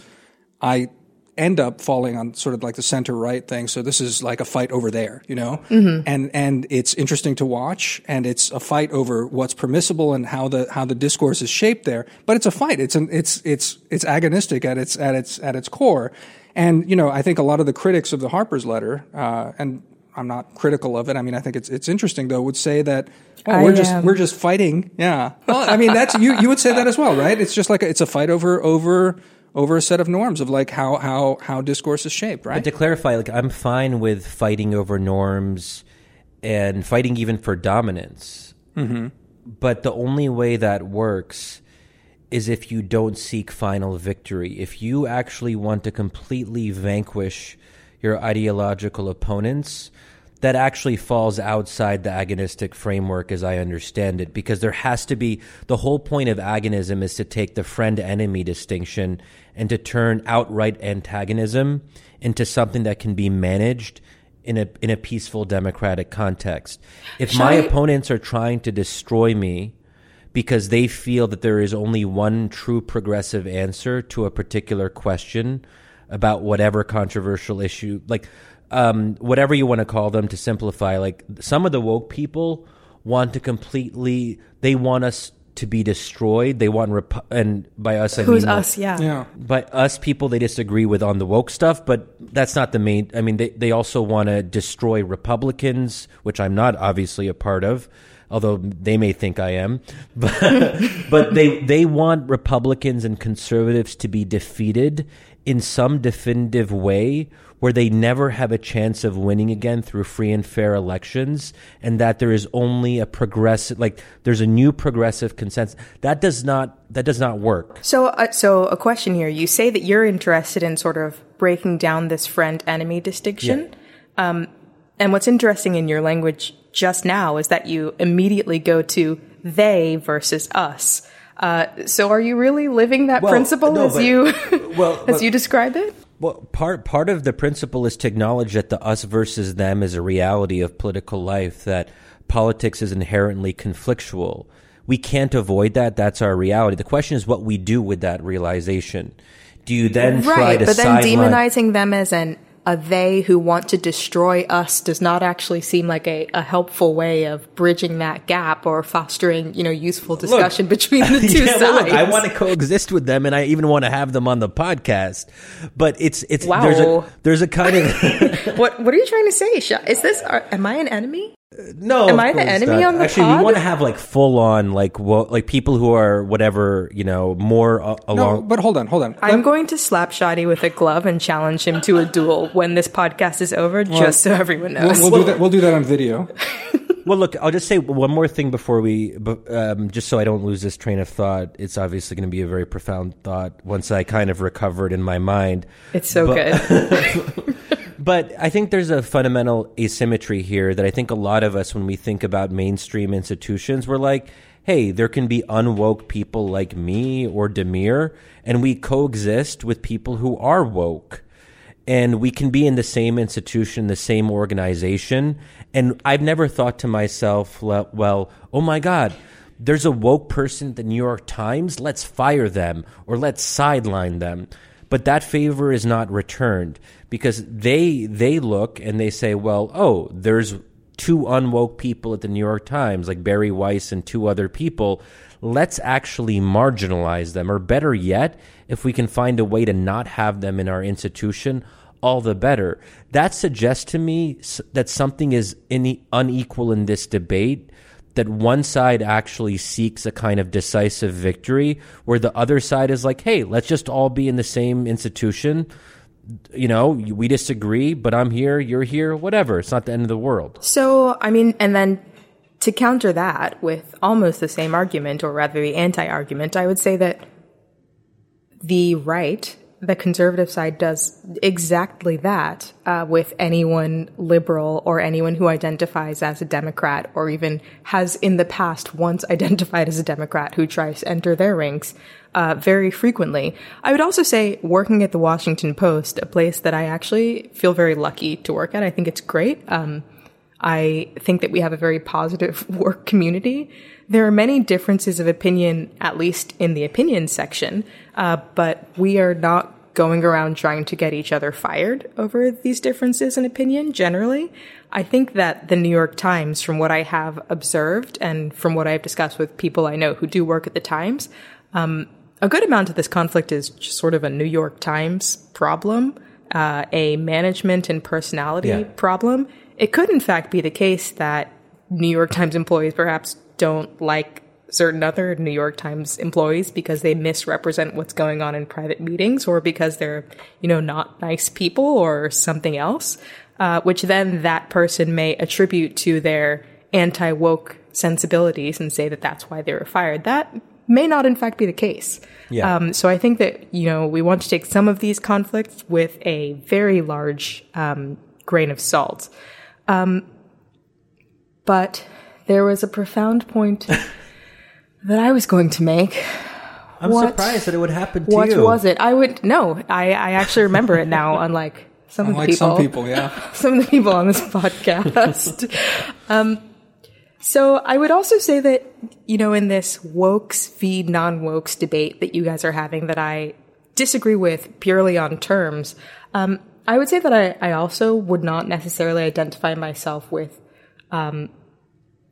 I end up falling on sort of like the center right thing. So this is like a fight over there, you know, mm-hmm. and and it's interesting to watch, and it's a fight over what's permissible and how the how the discourse is shaped there. But it's a fight. It's an it's it's it's agonistic at its at its at its core. And you know, I think a lot of the critics of the Harper's letter, uh, and I'm not critical of it. I mean, I think it's it's interesting though. Would say that oh, we're just we're just fighting. Yeah. Well, I mean, that's you you would say that as well, right? It's just like a, it's a fight over over over a set of norms of like how how how discourse is shaped, right? But to clarify, like I'm fine with fighting over norms and fighting even for dominance. Mm-hmm. But the only way that works is if you don't seek final victory. If you actually want to completely vanquish your ideological opponents, that actually falls outside the agonistic framework as I understand it, because there has to be the whole point of agonism is to take the friend enemy distinction and to turn outright antagonism into something that can be managed in a in a peaceful democratic context. If my I- opponents are trying to destroy me because they feel that there is only one true progressive answer to a particular question about whatever controversial issue, like um, whatever you want to call them to simplify, like some of the woke people want to completely, they want us to be destroyed. They want, rep- and by us, I Who's mean us? Yeah. yeah. by us people they disagree with on the woke stuff but that's not the main i mean they, they also want to destroy republicans which i'm not obviously a part of although they may think i am but, but they they want republicans and conservatives to be defeated in some definitive way where they never have a chance of winning again through free and fair elections and that there is only a progressive like there's a new progressive consensus that does not that does not work So, uh, so a question here. You say that you're interested in sort of breaking down this friend enemy distinction. Um, and what's interesting in your language just now is that you immediately go to they versus us. Uh, so are you really living that Well, principle no, as but- you well, as but- you describe it? Well, part part of the principle is to acknowledge that the us versus them is a reality of political life. That politics is inherently conflictual. We can't avoid that. That's our reality. The question is what we do with that realization. Do you then try Right, to but then demonizing them as an a they who want to destroy us does not actually seem like a, a helpful way of bridging that gap or fostering, you know, useful discussion between the two yeah, sides. well, look, I want to coexist with them, and I even want to have them on the podcast. But it's it's Wow. there's a there's a kind of what what are you trying to say? Is this are, am I an enemy? No. Am I the enemy not. on the Actually, pod? we want to have like full on like wo- like people who are whatever you know more uh, No, along. but hold on, hold on. I'm going to slap Shadi with a glove and challenge him to a duel when this podcast is over, just so everyone We'll, knows. we'll do that. We'll do that on video. Well, look, I'll just say one more thing before we, um, just so I don't lose this train of thought. It's obviously going to be a very profound thought once I kind of recovered in my mind. it's so but- good. But I think there's a fundamental asymmetry here that I think a lot of us, when we think about mainstream institutions, we're like, hey, there can be unwoke people like me or Damir, and we coexist with people who are woke. And we can be in the same institution, the same organization. And I've never thought to myself, well, oh my God, there's a woke person at the New York Times. Let's fire them or let's sideline them. But that favor is not returned because they they look and they say, well, oh, there's two unwoke people at the New York Times, like Bari Weiss and two other people. Let's actually marginalize them, or better yet, if we can find a way to not have them in our institution, all the better. That suggests to me that something is ine- unequal in this debate that one side actually seeks a kind of decisive victory where the other side is like, hey, let's just all be in the same institution. You know, we disagree, but I'm here, you're here, whatever. It's not the end of the world. So, I mean, and then to counter that with almost the same argument, or rather the anti argument, I would say that the right, the conservative side, does exactly that uh, with anyone liberal or anyone who identifies as a Democrat or even has in the past once identified as a Democrat who tries to enter their ranks uh, very frequently. I would also say working at the Washington Post, a place that I actually feel very lucky to work at. I think it's great. Um, I think that we have a very positive work community. There are many differences of opinion, at least in the opinion section, uh, but we are not going around trying to get each other fired over these differences in opinion generally. I think that the New York Times, from what I have observed and from what I've discussed with people I know who do work at the Times, um, a good amount of this conflict is just sort of a New York Times problem, uh, a management and personality Yeah. problem. It could, in fact, be the case that New York Times employees perhaps don't like certain other New York Times employees because they misrepresent what's going on in private meetings or because they're, you know, not nice people or something else, uh, which then that person may attribute to their anti woke sensibilities and say that that's why they were fired. That may not, in fact, be the case. Yeah. Um, so I think that, you know, we want to take some of these conflicts with a very large um, grain of salt. Um, but there was a profound point that I was going to make. I'm What- surprised that it would happen to What you. was it? I would no. I, I actually remember it now. Unlike some of the people, some people, yeah. some of the people on this podcast. um, so I would also say that you know in this wokes v non wokes debate that you guys are having that I disagree with purely on terms. Um, I would say that I, I also would not necessarily identify myself with um,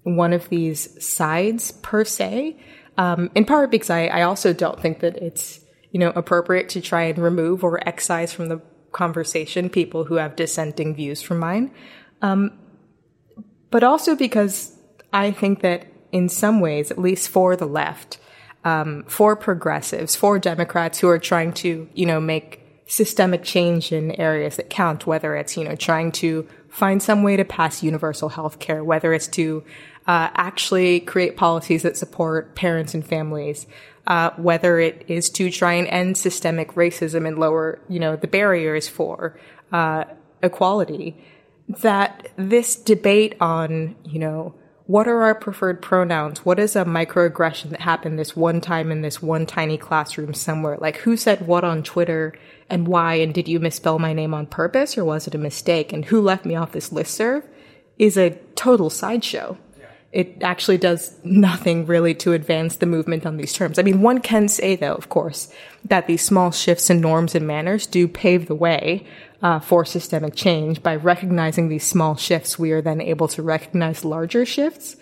one of these sides per se. Um, in part because I, I also don't think that it's you know appropriate to try and remove or excise from the conversation people who have dissenting views from mine. Um, but also because I think that in some ways, at least for the left, um, for progressives, for Democrats who are trying to, you know, make systemic change in areas that count, whether it's, you know, trying to find some way to pass universal health care, whether it's to uh, actually create policies that support parents and families, uh, whether it is to try and end systemic racism and lower, you know, the barriers for uh, equality, that this debate on, you know, what are our preferred pronouns? What is a microaggression that happened this one time in this one tiny classroom somewhere? Like who said what on Twitter and why? And did you misspell my name on purpose or was it a mistake? And who left me off this listserv is a total sideshow. It actually does nothing really to advance the movement on these terms. I mean, one can say though, of course, that these small shifts in norms and manners do pave the way uh, for systemic change. By recognizing these small shifts, we are then able to recognize larger shifts.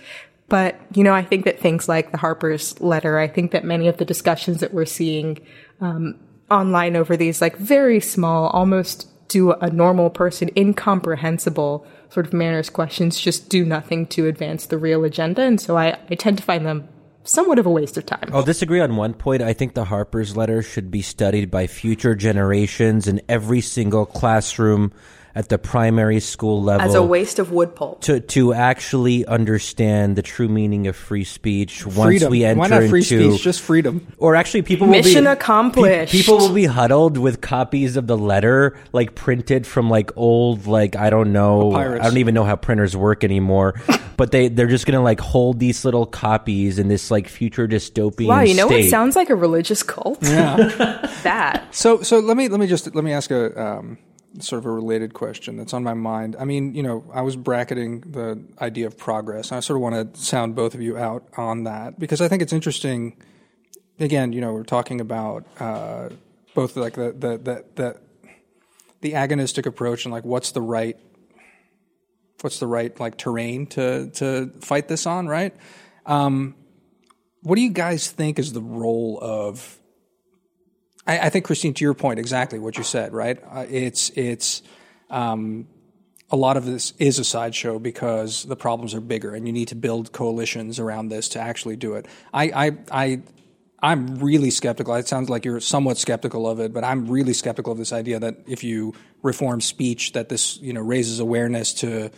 But, you know, I think that things like the Harper's letter, I think that many of the discussions that we're seeing um, online over these like very small, almost to a normal person, incomprehensible sort of manners questions just do nothing to advance the real agenda. And so I, I tend to find them somewhat of a waste of time. I'll disagree on one point. I think the Harper's letter should be studied by future generations in every single classroom at the primary school level as a waste of wood pulp to to actually understand the true meaning of free speech once we enter Why not free into speech? Just freedom. or actually people Mission will be accomplished. pe- people will be huddled with copies of the letter like printed from like old like I don't know Papyrus. I don't even know how printers work anymore but they they're just going to like hold these little copies in this like future dystopian Wow, you know state. what sounds like a religious cult? Yeah. that. So, so let me let me just let me ask a um, sort of a related question that's on my mind. I mean, you know, I was bracketing the idea of progress. And I sort of want to sound both of you out on that because I think it's interesting. Again, you know, we're talking about uh, both like the the the the, the agonistic approach and like what's the right what's the right like terrain to to fight this on, right? Um, what do you guys think is the role of I, I think Christine, to your point, exactly what you said, right? Uh, it's it's um, a lot of this is a sideshow because the problems are bigger, and you need to build coalitions around this to actually do it. I I. I I'm really skeptical. It sounds like you're somewhat skeptical of it, but I'm really skeptical of this idea that if you reform speech, that this you know raises awareness to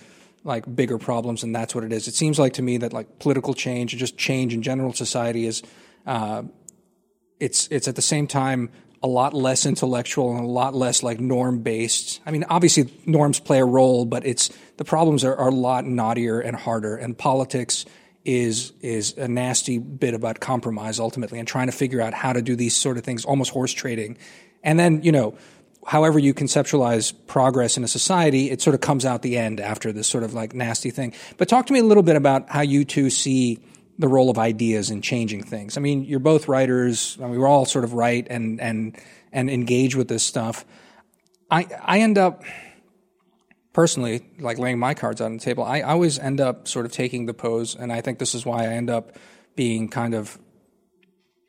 like bigger problems, and that's what it is. It seems like to me that like political change, just change in general society, is uh, it's it's at the same time a lot less intellectual and a lot less like norm based. I mean, obviously norms play a role, but it's the problems are, are a lot knottier and harder. And politics is is a nasty bit about compromise ultimately, and trying to figure out how to do these sort of things, almost horse trading. And then you know, however you conceptualize progress in a society, it sort of comes out the end after this sort of like nasty thing. But talk to me a little bit about how you two see the role of ideas in changing things. I mean, you're both writers. I mean, we're all sort of write and and and engage with this stuff. I I end up personally like laying my cards on the table. I, I always end up sort of taking the pose, and I think this is why I end up being kind of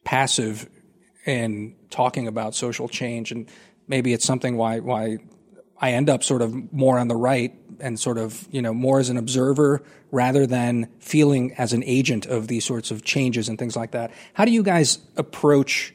passive in talking about social change, and maybe it's something why why I end up sort of more on the right and sort of you know more as an observer rather than feeling as an agent of these sorts of changes and things like that. How do you guys approach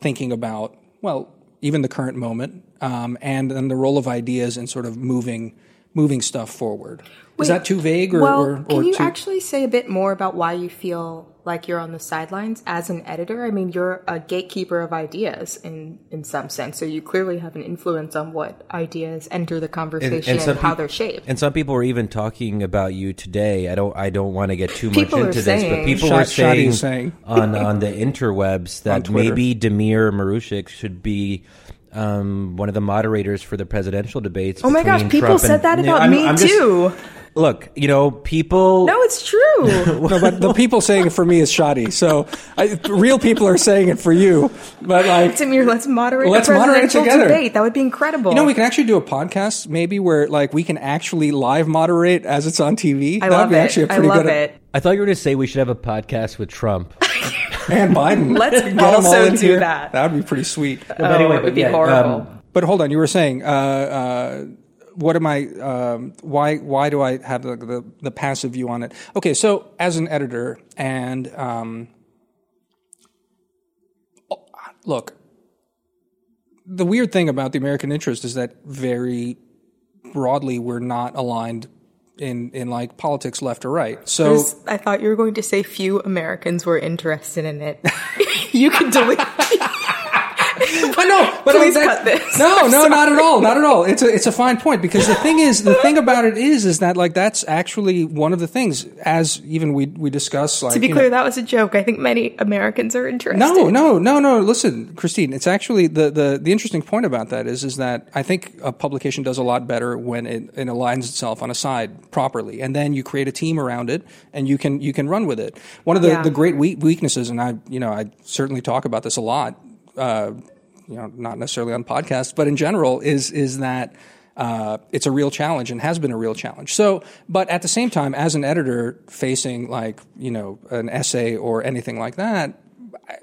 thinking about well even the current moment um, and then the role of ideas in sort of moving moving stuff forward? Is that too vague or, well, or, or can you too? actually say a bit more about why you feel like you're on the sidelines as an editor? I mean, you're a gatekeeper of ideas in in some sense, so you clearly have an influence on what ideas enter the conversation and, some how peop- they're shaped. And some people were even talking about you today. I don't. I don't want to get too People much into this, but people Shad- were saying, is saying. on on the interwebs that maybe Damir Marusic should be um, one of the moderators for the presidential debates. oh my gosh, between people Trump said and- that No, about I'm- me I'm just- too. Look, you know, people. no, it's true. no, but the people saying it for me is Shadi. So I, real people are saying it for you. But like, Damir, let's moderate Let's a moderate together. debate. That would be incredible. You know, we can actually do a podcast maybe where like we can actually live moderate as it's on TV. I That'd love be it. actually a I pretty love good it. I thought you were going to say we should have a podcast with Trump. and Biden. Let's Get 'em all also in do here. that. That would be pretty sweet. oh, anyway, it would be horrible. um, But hold on, you were saying uh, uh, what am I? Um, why why do I have the, the the passive view on it? Okay, so as an editor and um, look, the weird thing about the American interest is that very broadly we're not aligned in in like politics left or right. So There's- I thought you were going to say few Americans were interested in it. you can delete. I know, but Please that- cut this. No, I'm no, not at all, not at all. It's a it's a fine point because the thing is, the thing about it is, is that like that's actually one of the things as even we we discuss like to be clear, know- that was a joke. I think many Americans are interested. no, no, no, no. Listen, Christine. It's actually the, the, the interesting point about that is is that I think a publication does a lot better when it, it aligns itself on a side properly, and then you create a team around it, and you can you can run with it. One of the, Yeah. the great weaknesses, and I you know I certainly talk about this a lot. Uh, you know, not necessarily on podcasts, but in general, is is that uh, it's a real challenge and has been a real challenge. So, but at the same time, as an editor facing like you know an essay or anything like that, I,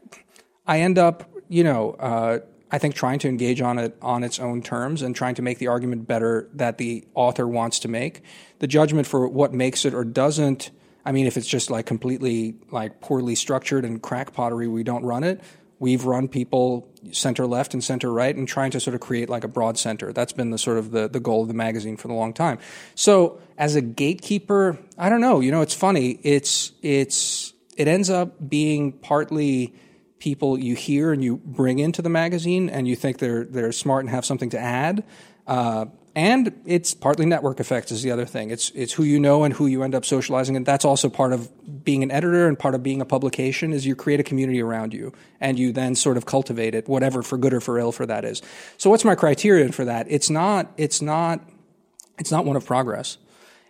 I end up you know. Uh, I think trying to engage on it on its own terms and trying to make the argument better that the author wants to make. The judgment for what makes it or doesn't. I mean, if it's just like completely like poorly structured and crack pottery, we don't run it we've run people center left and center right and trying to sort of create like a broad center. That's been the sort of the, the goal of the magazine for a long time. So as a gatekeeper, I don't know, you know, it's funny. It's, it's, it ends up being partly people you hear and you bring into the magazine and you think they're, they're smart and have something to add. Uh, and it's partly network effects is the other thing. It's it's who you know and who you end up socializing, and that's also part of being an editor and part of being a publication is you create a community around you, and you then sort of cultivate it, whatever for good or for ill for that is. So what's my criterion for that? It's not it's not it's not one of progress,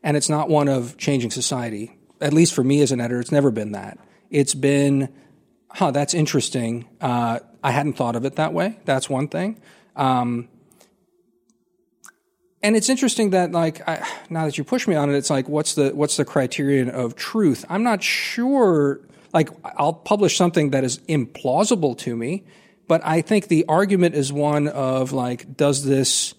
and it's not one of changing society. At least for me as an editor, it's never been that. It's been, huh, that's interesting. Uh, I hadn't thought of it that way. That's one thing. Um, and it's interesting that like I, now that you push me on it, it's like what's the what's the criterion of truth? I'm not sure. Like I'll publish something that is implausible to me, but I think the argument is one of like, does this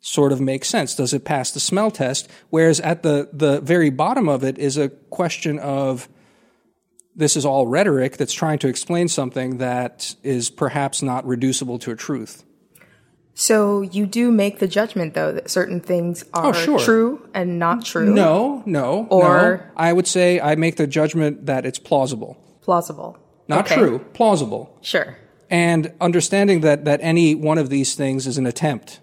sort of make sense? Does it pass the smell test? Whereas at the the very bottom of it is a question of this is all rhetoric that's trying to explain something that is perhaps not reducible to a truth. So you do make the judgment though that certain things are Oh, sure. true and not true. No, no, Or- no. I would say I make the judgment that it's plausible, Plausible. not Okay. true, plausible, Sure. and understanding that that any one of these things is an attempt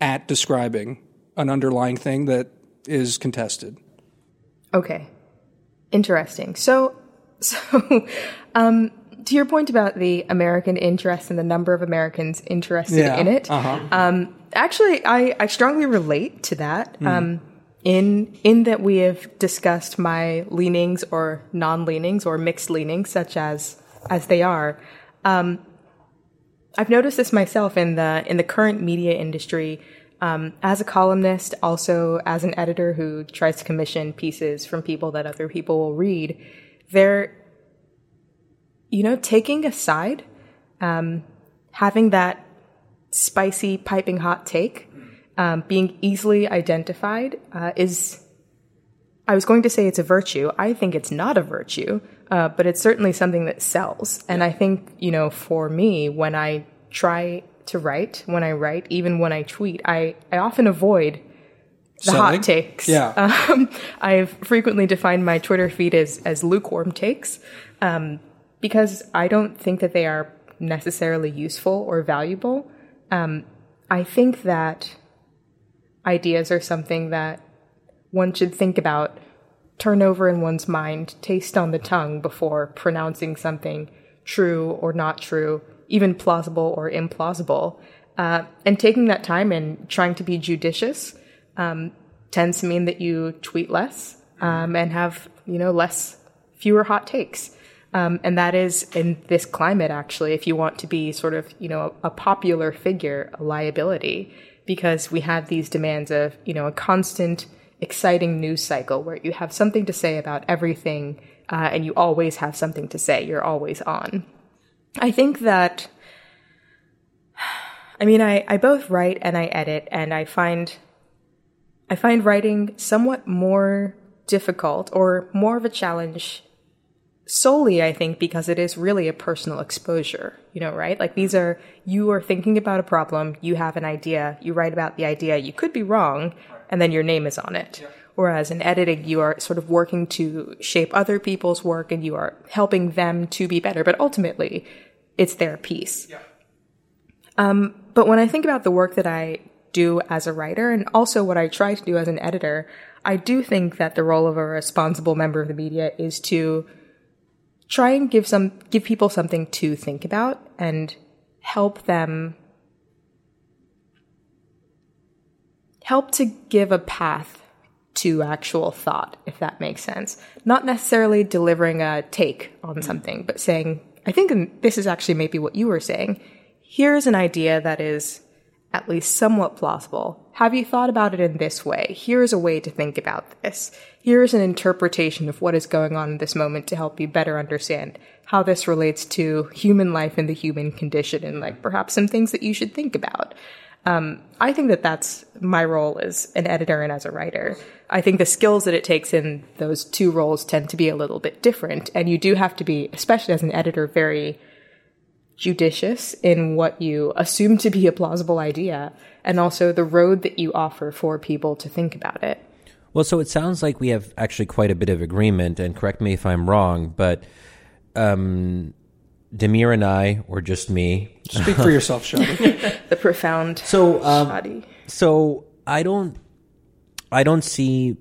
at describing an underlying thing that is contested. Okay. Interesting. So, so, um, to your point about the American interest and the number of Americans interested Yeah, in it, uh-huh. um, actually, I, I strongly relate to that. Um, in in that we have discussed my leanings or non-leanings or mixed leanings, such as as they are. Um, I've noticed this myself in the in the current media industry. Um, as a columnist, also as an editor who tries to commission pieces from people that other people will read, there you know, taking a side, um, having that spicy, piping hot take, um, being easily identified uh, is. I was going to say it's a virtue. I think it's not a virtue, uh, but it's certainly something that sells. And I think, you know, for me, when I try to write, when I write, even when I tweet, I, I often avoid the Selling? hot takes. Yeah. Um, I've frequently defined my Twitter feed as, as lukewarm takes um, because I don't think that they are necessarily useful or valuable. Um, I think that ideas are something that one should think about, turn over in one's mind, taste on the tongue before pronouncing something true or not true, even plausible or implausible. Uh, and taking that time and trying to be judicious um, tends to mean that you tweet less um, and have you know less fewer hot takes. Um, and that is in this climate, actually, if you want to be sort of, you know, a popular figure, a liability, because we have these demands of, you know, a constant, exciting news cycle where you have something to say about everything, uh, and you always have something to say. You're always on. I think that, I mean, I, I both write and I edit, and I find, I find writing somewhat more difficult or more of a challenge solely i think because it is really a personal exposure you know right? Like these are you are thinking about a problem you have an idea you write about the idea you could be wrong and then your name is on it. Whereas in editing you are sort of working to shape other people's work and you are helping them to be better but ultimately it's their piece. Um, but when i think about the work that i do as a writer and also what i try to do as an editor i do think that the role of a responsible member of the media is to try and give some give people something to think about and help them help to give a path to actual thought if that makes sense. Not necessarily delivering a take on something but saying i think this is actually maybe what you were saying. Here's an idea that is at least somewhat plausible. Have you thought about it in this way? Here's a way to think about this. Here's an interpretation of what is going on in this moment to help you better understand how this relates to human life and the human condition and like perhaps some things that you should think about. Um, I think that that's my role as an editor and as a writer. I think the skills that it takes in those two roles tend to be a little bit different. And you do have to be, especially as an editor, very judicious in what you assume to be a plausible idea and also the road that you offer for people to think about it. Well, so it sounds like we have actually quite a bit of agreement, and correct me if I'm wrong, but um, Damir and I, or just me. Speak for yourself, Shadi. the profound So, um, Shadi. so I don't, I don't see.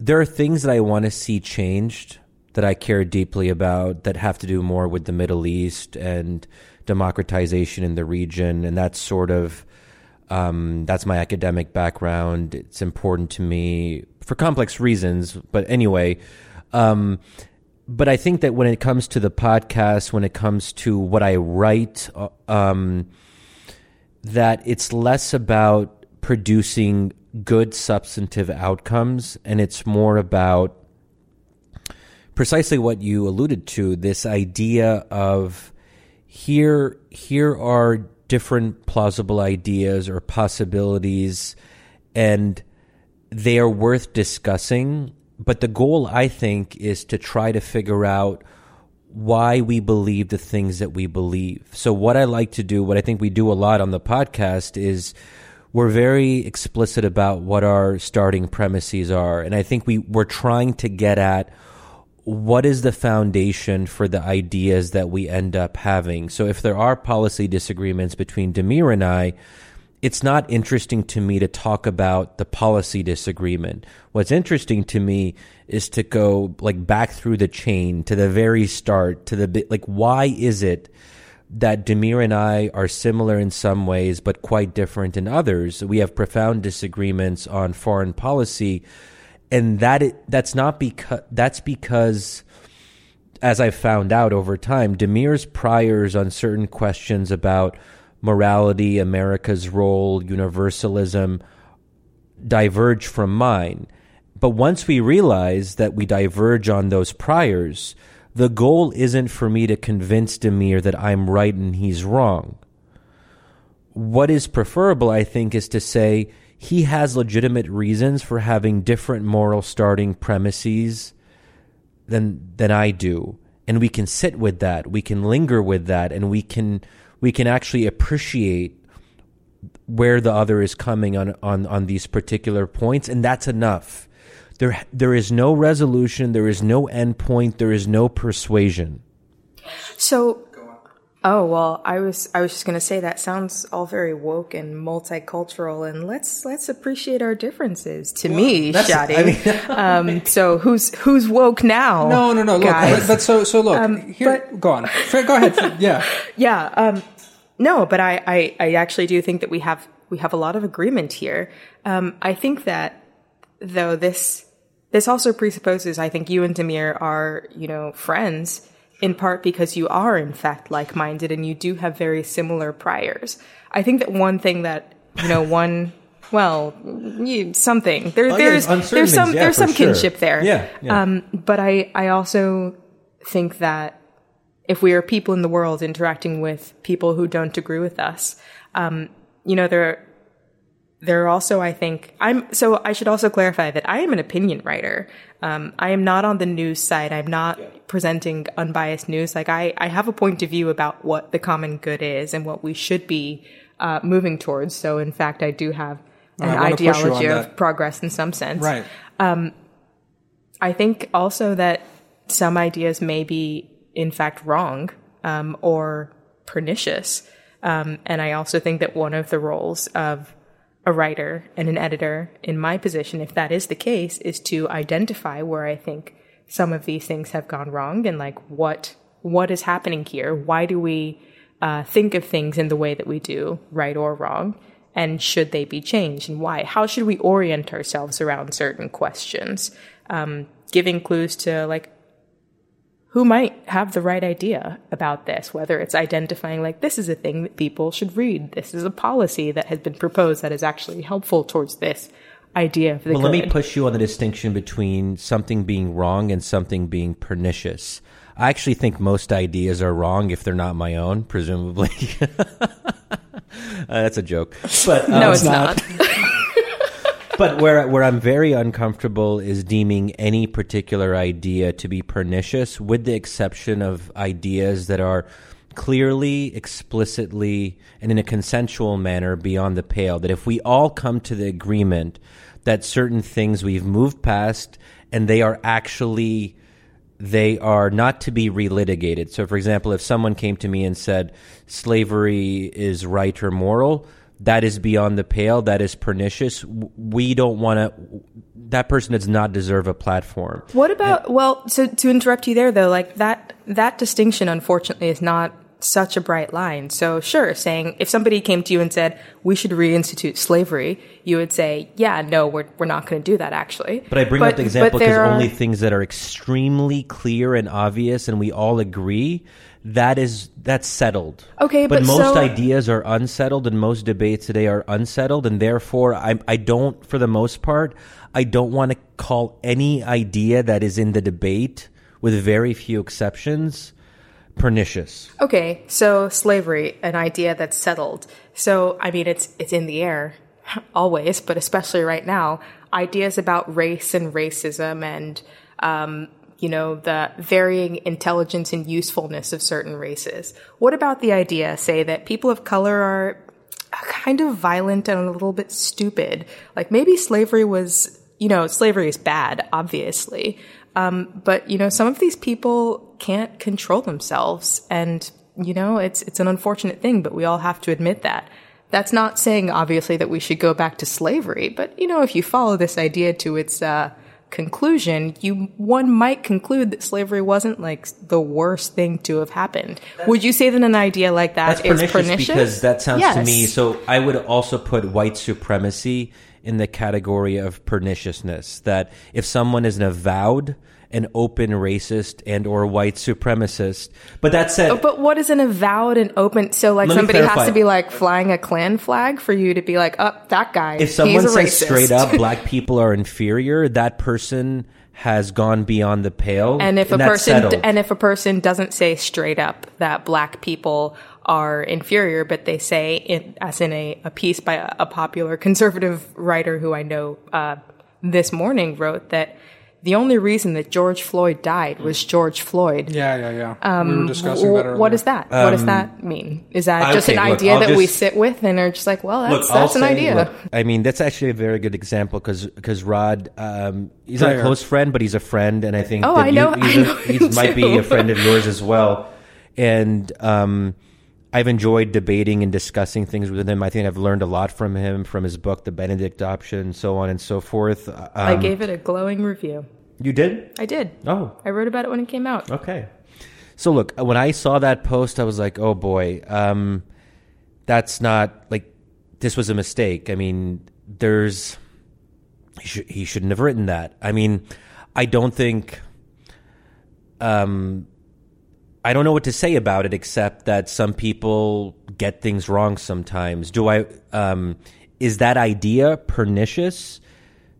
There are things that I want to see changed that I care deeply about that have to do more with the Middle East and democratization in the region, and that's sort of. Um, that's my academic background. It's important to me for complex reasons, but anyway. Um, but I think that when it comes to the podcast, when it comes to what I write, uh, um, that it's less about producing good substantive outcomes and it's more about precisely what you alluded to this idea of here here are different plausible ideas or possibilities and they are worth discussing but the goal i think is to try to figure out why we believe the things that we believe. So what i like to do what i think we do a lot on the podcast is we're very explicit about what our starting premises are and i think we we're trying to get at what is the foundation for the ideas that we end up having? So if there are policy disagreements between Damir and I, it's not interesting to me to talk about the policy disagreement. What's interesting to me is to go like back through the chain to the very start to the like why is it that Damir and I are similar in some ways but quite different in others? We have profound disagreements on foreign policy and that it, that's not because that's because as I've found out over time, Damir's priors on certain questions about morality, America's role, universalism diverge from mine. But once we realize that we diverge on those priors, the goal isn't for me to convince Damir that I'm right and he's wrong. What is preferable, I think, is to say, he has legitimate reasons for having different moral starting premises than than I do. And we can sit with that. We can linger with that. And we can we can actually appreciate where the other is coming on on on these particular points. And that's enough. There there is no resolution. There is no endpoint there is no persuasion. So, oh well, I was I was just gonna say that sounds all very woke and multicultural, and let's let's appreciate our differences. To me, Shadi. I mean- um, so who's who's woke now? No, no, no. Look, guys? but, but so, so look. Um, here, but- go on. Go ahead. Yeah. Yeah. Um, no, but I, I, I actually do think that we have we have a lot of agreement here. Um, I think that though this this also presupposes I think you and Damir are you know friends in part because you are in fact like minded and you do have very similar priors. I think that one thing that you know one. Well, you, something there. Oh, there's on there's some yeah, there's some sure. kinship there. Yeah, yeah. Um, but I I also think that if we are people in the world interacting with people who don't agree with us, um, you know, there, there are also, I think, I'm, so I should also clarify that I am an opinion writer. Um, I am not on the news side. I'm not presenting unbiased news. Like I, I have a point of view about what the common good is and what we should be, uh, moving towards. So in fact, I do have an I wanna push you on ideology of that. progress in some sense. Right. I think also that some ideas may be, in fact, wrong um, or pernicious. Um, and I also think that one of the roles of a writer and an editor in my position, if that is the case, is to identify where I think some of these things have gone wrong and like what what is happening here. Why do we uh, think of things in the way that we do, right or wrong? And should they be changed and why? How should we orient ourselves around certain questions? Um, giving clues to like who might have the right idea about this, whether it's identifying like this is a thing that people should read, this is a policy that has been proposed that is actually helpful towards this idea of the Well, good. let me push you on the distinction between something being wrong and something being pernicious. I actually think most ideas are wrong if they're not my own, presumably. uh, that's a joke. But um, no, it's not. but where where I'm very uncomfortable is deeming any particular idea to be pernicious, with the exception of ideas that are clearly, explicitly, and in a consensual manner beyond the pale. That if we all come to the agreement that certain things we've moved past and they are actually they are not to be relitigated. So, for example, if someone came to me and said slavery is right or moral, that is beyond the pale, that is pernicious. We don't want to, that person does not deserve a platform. What about well, so to interrupt you there though, like that that distinction unfortunately is not such a bright line. So sure, saying if somebody came to you and said we should reinstitute slavery, you would say, yeah, no, we're we're not going to do that actually. But I bring up the example because are- only things that are extremely clear and obvious and we all agree that is that's settled. Okay, but most so- ideas are unsettled and most debates today are unsettled and therefore I I don't for the most part I don't want to call any idea that is in the debate with very few exceptions pernicious. Okay, so slavery, an idea that's settled. So I mean, it's it's in the air always, but especially right now. Ideas about race and racism, and um, you know the varying intelligence and usefulness of certain races. What about the idea, say, that people of color are kind of violent and a little bit stupid? Like maybe slavery was, you know, slavery is bad, obviously. Um, but you know, some of these people can't control themselves, and you know, it's it's an unfortunate thing, but we all have to admit that. That's not saying, obviously, that we should go back to slavery, but you know, if you follow this idea to its uh, conclusion, you one might conclude that slavery wasn't like the worst thing to have happened. Would you say that an idea like that That's is pernicious, pernicious? because that sounds to me. So I would also put white supremacy in the category of perniciousness. That if someone is an avowed and open racist and or white supremacist, but that said, Oh, But what is an avowed and open? So, like, somebody has to be like flying a Klan flag for you to be like, "Up, oh, that guy." if someone says racist. straight up black people are inferior, that person has gone beyond the pale. and if a person settled. and if a person doesn't say straight up that black people are inferior, but they say, in, as in a, a piece by a, a popular conservative writer who I know uh, this morning wrote that the only reason that George Floyd died was George Floyd. Yeah, yeah, yeah. we were discussing W- that earlier. what is that? what does that mean? Is that just okay, an look, idea I'll that we sit with and are just like, well, that's, Look, I'll that's an say- idea? look, I mean, that's actually a very good example because Rod, um, he's not a close friend, but he's a friend, and I think Oh, that I know- he's I a- know he's- him might be a friend of yours as well. And um, I've enjoyed debating and discussing things with him. I think I've learned a lot from him, from his book, The Benedict Option, so on and so forth. Um, I gave it a glowing review. you did? I did. Oh, I wrote about it when it came out. Okay. So look, when I saw that post, I was like, "Oh boy, um, that's not like this was a mistake." I mean, there's he, should, he shouldn't have written that. I mean, I don't think. Um, I don't know what to say about it except that some people get things wrong sometimes. Do I? Um, is that idea pernicious?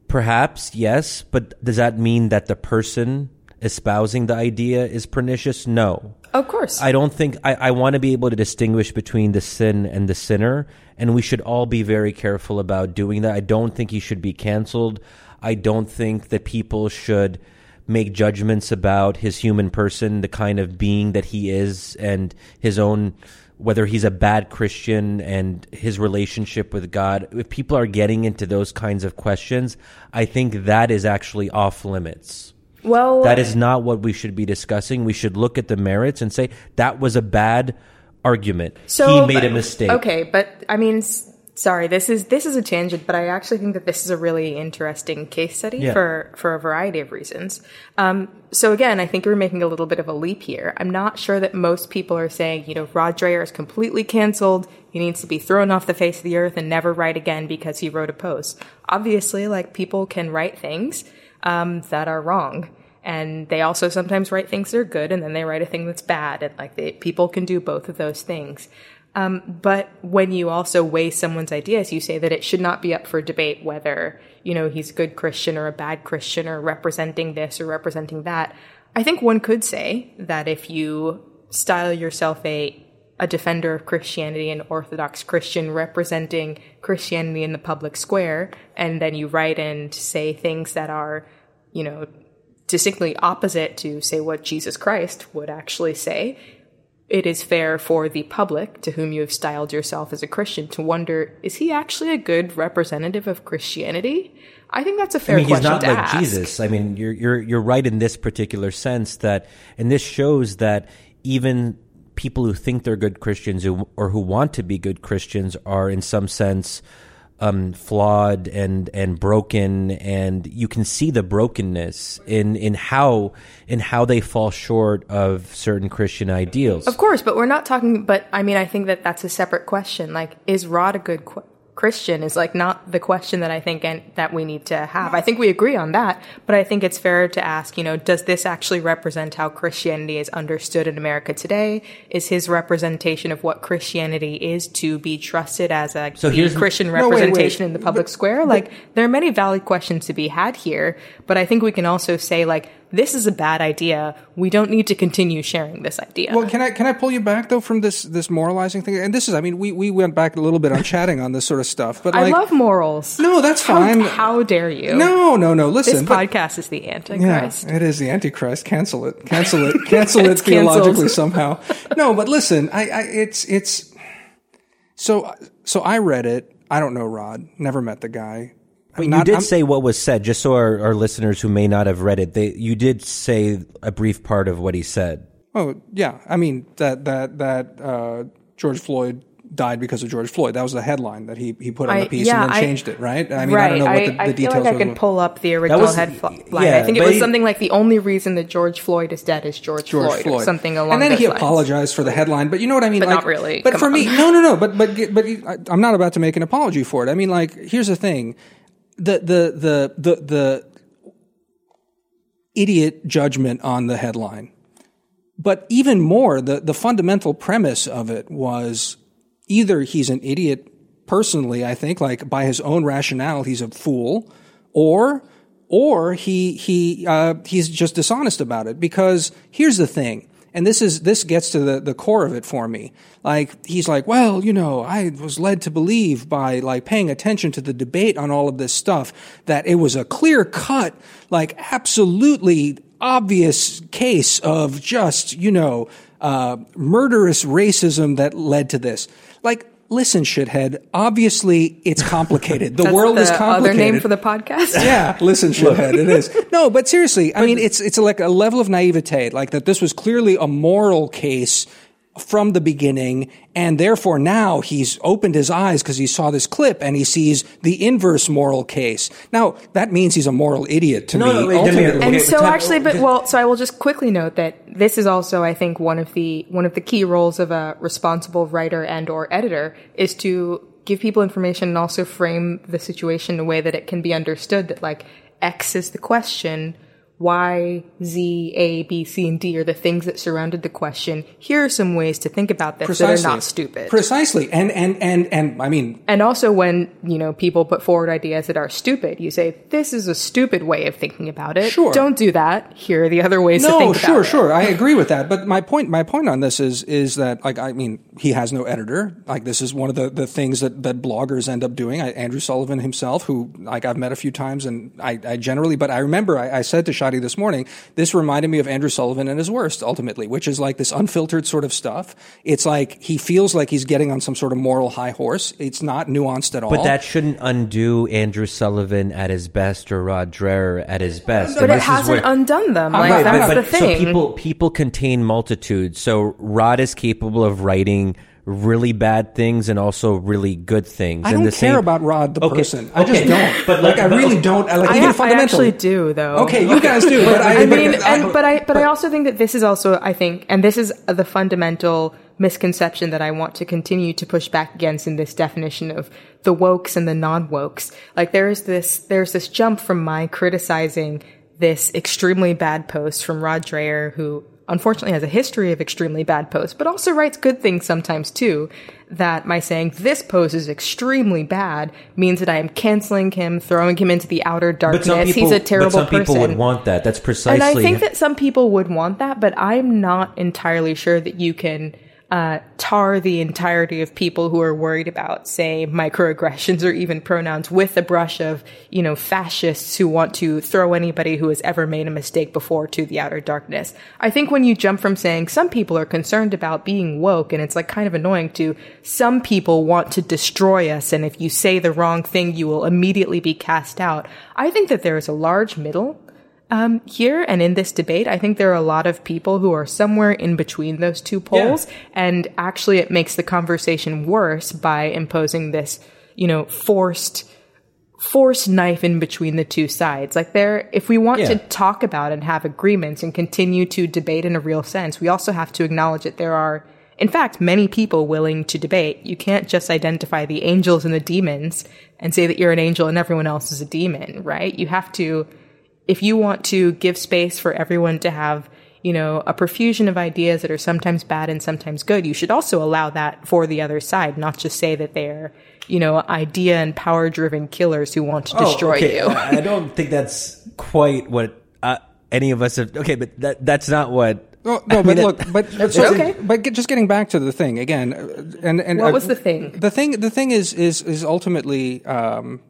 Perhaps yes, but does that mean that the person espousing the idea is pernicious? No. Of course. I don't think I, I want to be able to distinguish between the sin and the sinner, and we should all be very careful about doing that. I don't think he should be canceled. I don't think that people should make judgments about his human person, the kind of being that he is, and his own whether he's a bad Christian and his relationship with God. If people are getting into those kinds of questions, I think that is actually off limits. well, That is not what we should be discussing. We should look at the merits and say that was a bad argument. So he made a mistake. Okay, but I mean, sorry, this is this is a tangent, but I actually think that this is a really interesting case study Yeah. for for a variety of reasons. Um, so again, I think we're making a little bit of a leap here. I'm not sure that most people are saying, you know, Rod Dreher is completely canceled. He needs to be thrown off the face of the earth and never write again because he wrote a post. Obviously, like people can write things um, that are wrong. and they also sometimes write things that are good and then they write a thing that's bad and like they, people can do both of those things um, but when you also weigh someone's ideas you say that it should not be up for debate whether you know he's a good christian or a bad christian or representing this or representing that. I think one could say that if you style yourself a a defender of Christianity, an Orthodox Christian representing Christianity in the public square, and then you write and say things that are, you know, distinctly opposite to say what Jesus Christ would actually say, it is fair for the public to whom you have styled yourself as a Christian to wonder, is he actually a good representative of Christianity? I think that's a fair question. I mean, he's not like ask. Jesus. I mean, you're you're you're right in this particular sense that, and this shows that even people who think they're good Christians who, or who want to be good Christians are, in some sense, um, flawed and and broken, and you can see the brokenness in in how in how they fall short of certain Christian ideals. Of course, but we're not talking. But I mean, I think that that's a separate question. Like, is Rod a good Christian? Is like not the question that I think and that we need to have. I think we agree on that, but I think it's fair to ask. You know, does this actually represent how Christianity is understood in America today? Is his representation of what Christianity is to be trusted as a So the here's- Christian No, wait, wait. representation in the public square? Like, there are many valid questions to be had here, but I think we can also say like. This is a bad idea. We don't need to continue sharing this idea. Well, can I can I pull you back though from this this moralizing thing? And this is, I mean, we we went back a little bit on chatting on this sort of stuff, but I love morals. no, that's How, fine. how dare you? no, no, no. This Listen, but- podcast is the antichrist. Yeah, it is the Antichrist. Cancel it. Cancel it. Cancel it theologically somehow. No, but listen, I, I, it's, it's, so, so I read it. I don't know Rod. Never met the guy. But Not- you did I'm- say what was said, just so our, our listeners who may not have read it, they you did say a brief part of what he said. Oh yeah, I mean that that that uh, George Floyd died because of George Floyd. That was the headline that he he put on I- the piece yeah, and then I- changed it. Right? I mean, right. I don't know what the, the I feel details like I were. could pull up the original was- headline. yeah, I think it was he- something like the only reason that George Floyd is dead is George, George Floyd, Floyd, or something along And then those he lines. apologized for the headline, but you know what I mean. But like, not really. But Come for on. me, no, no, no. But but but I- I'm not about to make an apology for it. I mean, like, here's the thing: the the the the the idiot judgment on the headline. But even more, the, the fundamental premise of it was either he's an idiot personally, I think, like by his own rationale, he's a fool, or or he he uh, he's just dishonest about it. Because here's the thing, and this is this gets to the, the core of it for me. Like he's like, well, you know, I was led to believe by like paying attention to the debate on all of this stuff that it was a clear cut, like absolutely obvious case of just, you know, uh, murderous racism that led to this. Like, listen, shithead, obviously it's complicated. The That's world the is complicated. Other name for the podcast. yeah, listen, shithead, it is. No, but seriously, I mean, it's it's like a level of naivete, like that. This was clearly a moral case from the beginning, and therefore now he's opened his eyes because he saw this clip and he sees the inverse moral case. Now that means he's a moral idiot to No, me. no, wait, Damir, ultimately. And Okay, so actually, but well, so I will just quickly note that this is also, I think, one of the one of the key roles of a responsible writer and or editor is to give people information and also frame the situation in a way that it can be understood that like X is the question, Y, Z, A, B, C, and D are the things that surrounded the question. Here are some ways to think about this that are not stupid. Precisely, and and and and I mean, And also when, you know, people put forward ideas that are stupid, you say, this is a stupid way of thinking about it. Sure. Don't do that. Here are the other ways to no, think sure, about it. sure, I agree with that. But my point, my point on this is is that like I mean, he has no editor. Like this is one of the, the things that, that bloggers end up doing. I, Andrew Sullivan himself, who like I've met a few times, and I, I generally, but I remember I, I said to Shadi this morning, this reminded me of Andrew Sullivan and his worst, ultimately, which is like this unfiltered sort of stuff. It's like he feels like he's getting on some sort of moral high horse. It's not nuanced at all. But that shouldn't undo Andrew Sullivan at his best or Rod Dreher at his best. But And it this hasn't where- undone them. Like, right, that's but- the so thing. people people contain multitudes. So Rod is capable of writing really bad things and also really good things. I and don't the care same, about Rod the Okay, person. I just don't. But like, like- I really but- don't. Like I, even I fundamentally. actually do, though. Okay, you guys do, but I, I mean, but and, but I, but I also think that this is also, I think, and this is the fundamental misconception that I want to continue to push back against in this definition of the wokes and the non-wokes. Like there is this, there's this jump from my criticizing this extremely bad post from Rod Dreher, who unfortunately has a history of extremely bad posts, but also writes good things sometimes too. That my saying this post is extremely bad means that I am canceling him, throwing him into the outer darkness. People, He's a terrible but some person. people would want that. That's precisely. and I think that some people would want that, but I'm not entirely sure that you can uh, tar the entirety of people who are worried about, say, microaggressions or even pronouns with a brush of, you know, fascists who want to throw anybody who has ever made a mistake before to the outer darkness. I think when you jump from saying some people are concerned about being woke and it's like kind of annoying to some people want to destroy us and if you say the wrong thing, you will immediately be cast out. I think that there is a large middle um, here and in this debate, I think there are a lot of people who are somewhere in between those two poles, Yeah. and actually, it makes the conversation worse by imposing this, you know, forced forced knife in between the two sides. Like there, if we want to talk about and have agreements and continue to debate in a real sense, we also have to acknowledge that there are, in fact, many people willing to debate. You can't just identify the angels and the demons and say that you're an angel and everyone else is a demon, right? You have to, if you want to give space for everyone to have, you know, a profusion of ideas that are sometimes bad and sometimes good, you should also allow that for the other side, not just say that they're, you know, idea and power driven killers who want to destroy Oh, okay. you. I I don't think that's quite what uh, any of us have. Okay, but that that's not what. Oh, no, I but mean, look, but but, so- Okay. but get, just getting back to the thing again, uh, and and What uh, was the thing? The thing, the thing is is is ultimately, um,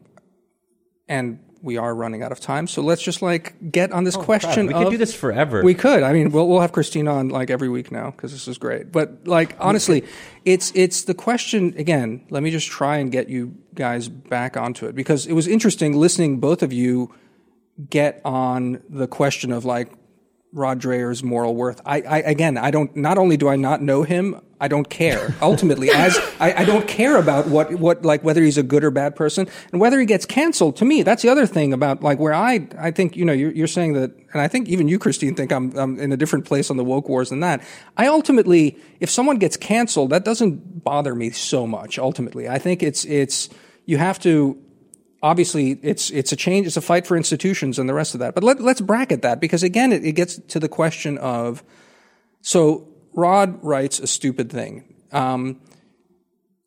and we are running out of time, so let's just like get on this oh, question. Oh, we of, could do this forever. We could. I mean, we'll we'll have Christine on like every week now because this is great. But like honestly, it's it's the question again. Let me just try and get you guys back onto it because it was interesting listening both of you get on the question of like Rod Dreher's moral worth. I, I again, I don't. Not only do I not know him, I don't care. Ultimately, as I, I don't care about what what like whether he's a good or bad person and whether he gets canceled. To me, that's the other thing about like where I I think you know you're, you're saying that, and I think even you, Christine, think I'm I'm in a different place on the woke wars than that. I ultimately, if someone gets canceled, that doesn't bother me so much. Ultimately, I think it's it's you have to obviously it's it's a change it's a fight for institutions and the rest of that. But let, let's bracket that because again it, it gets to the question of so rod writes a stupid thing. Um,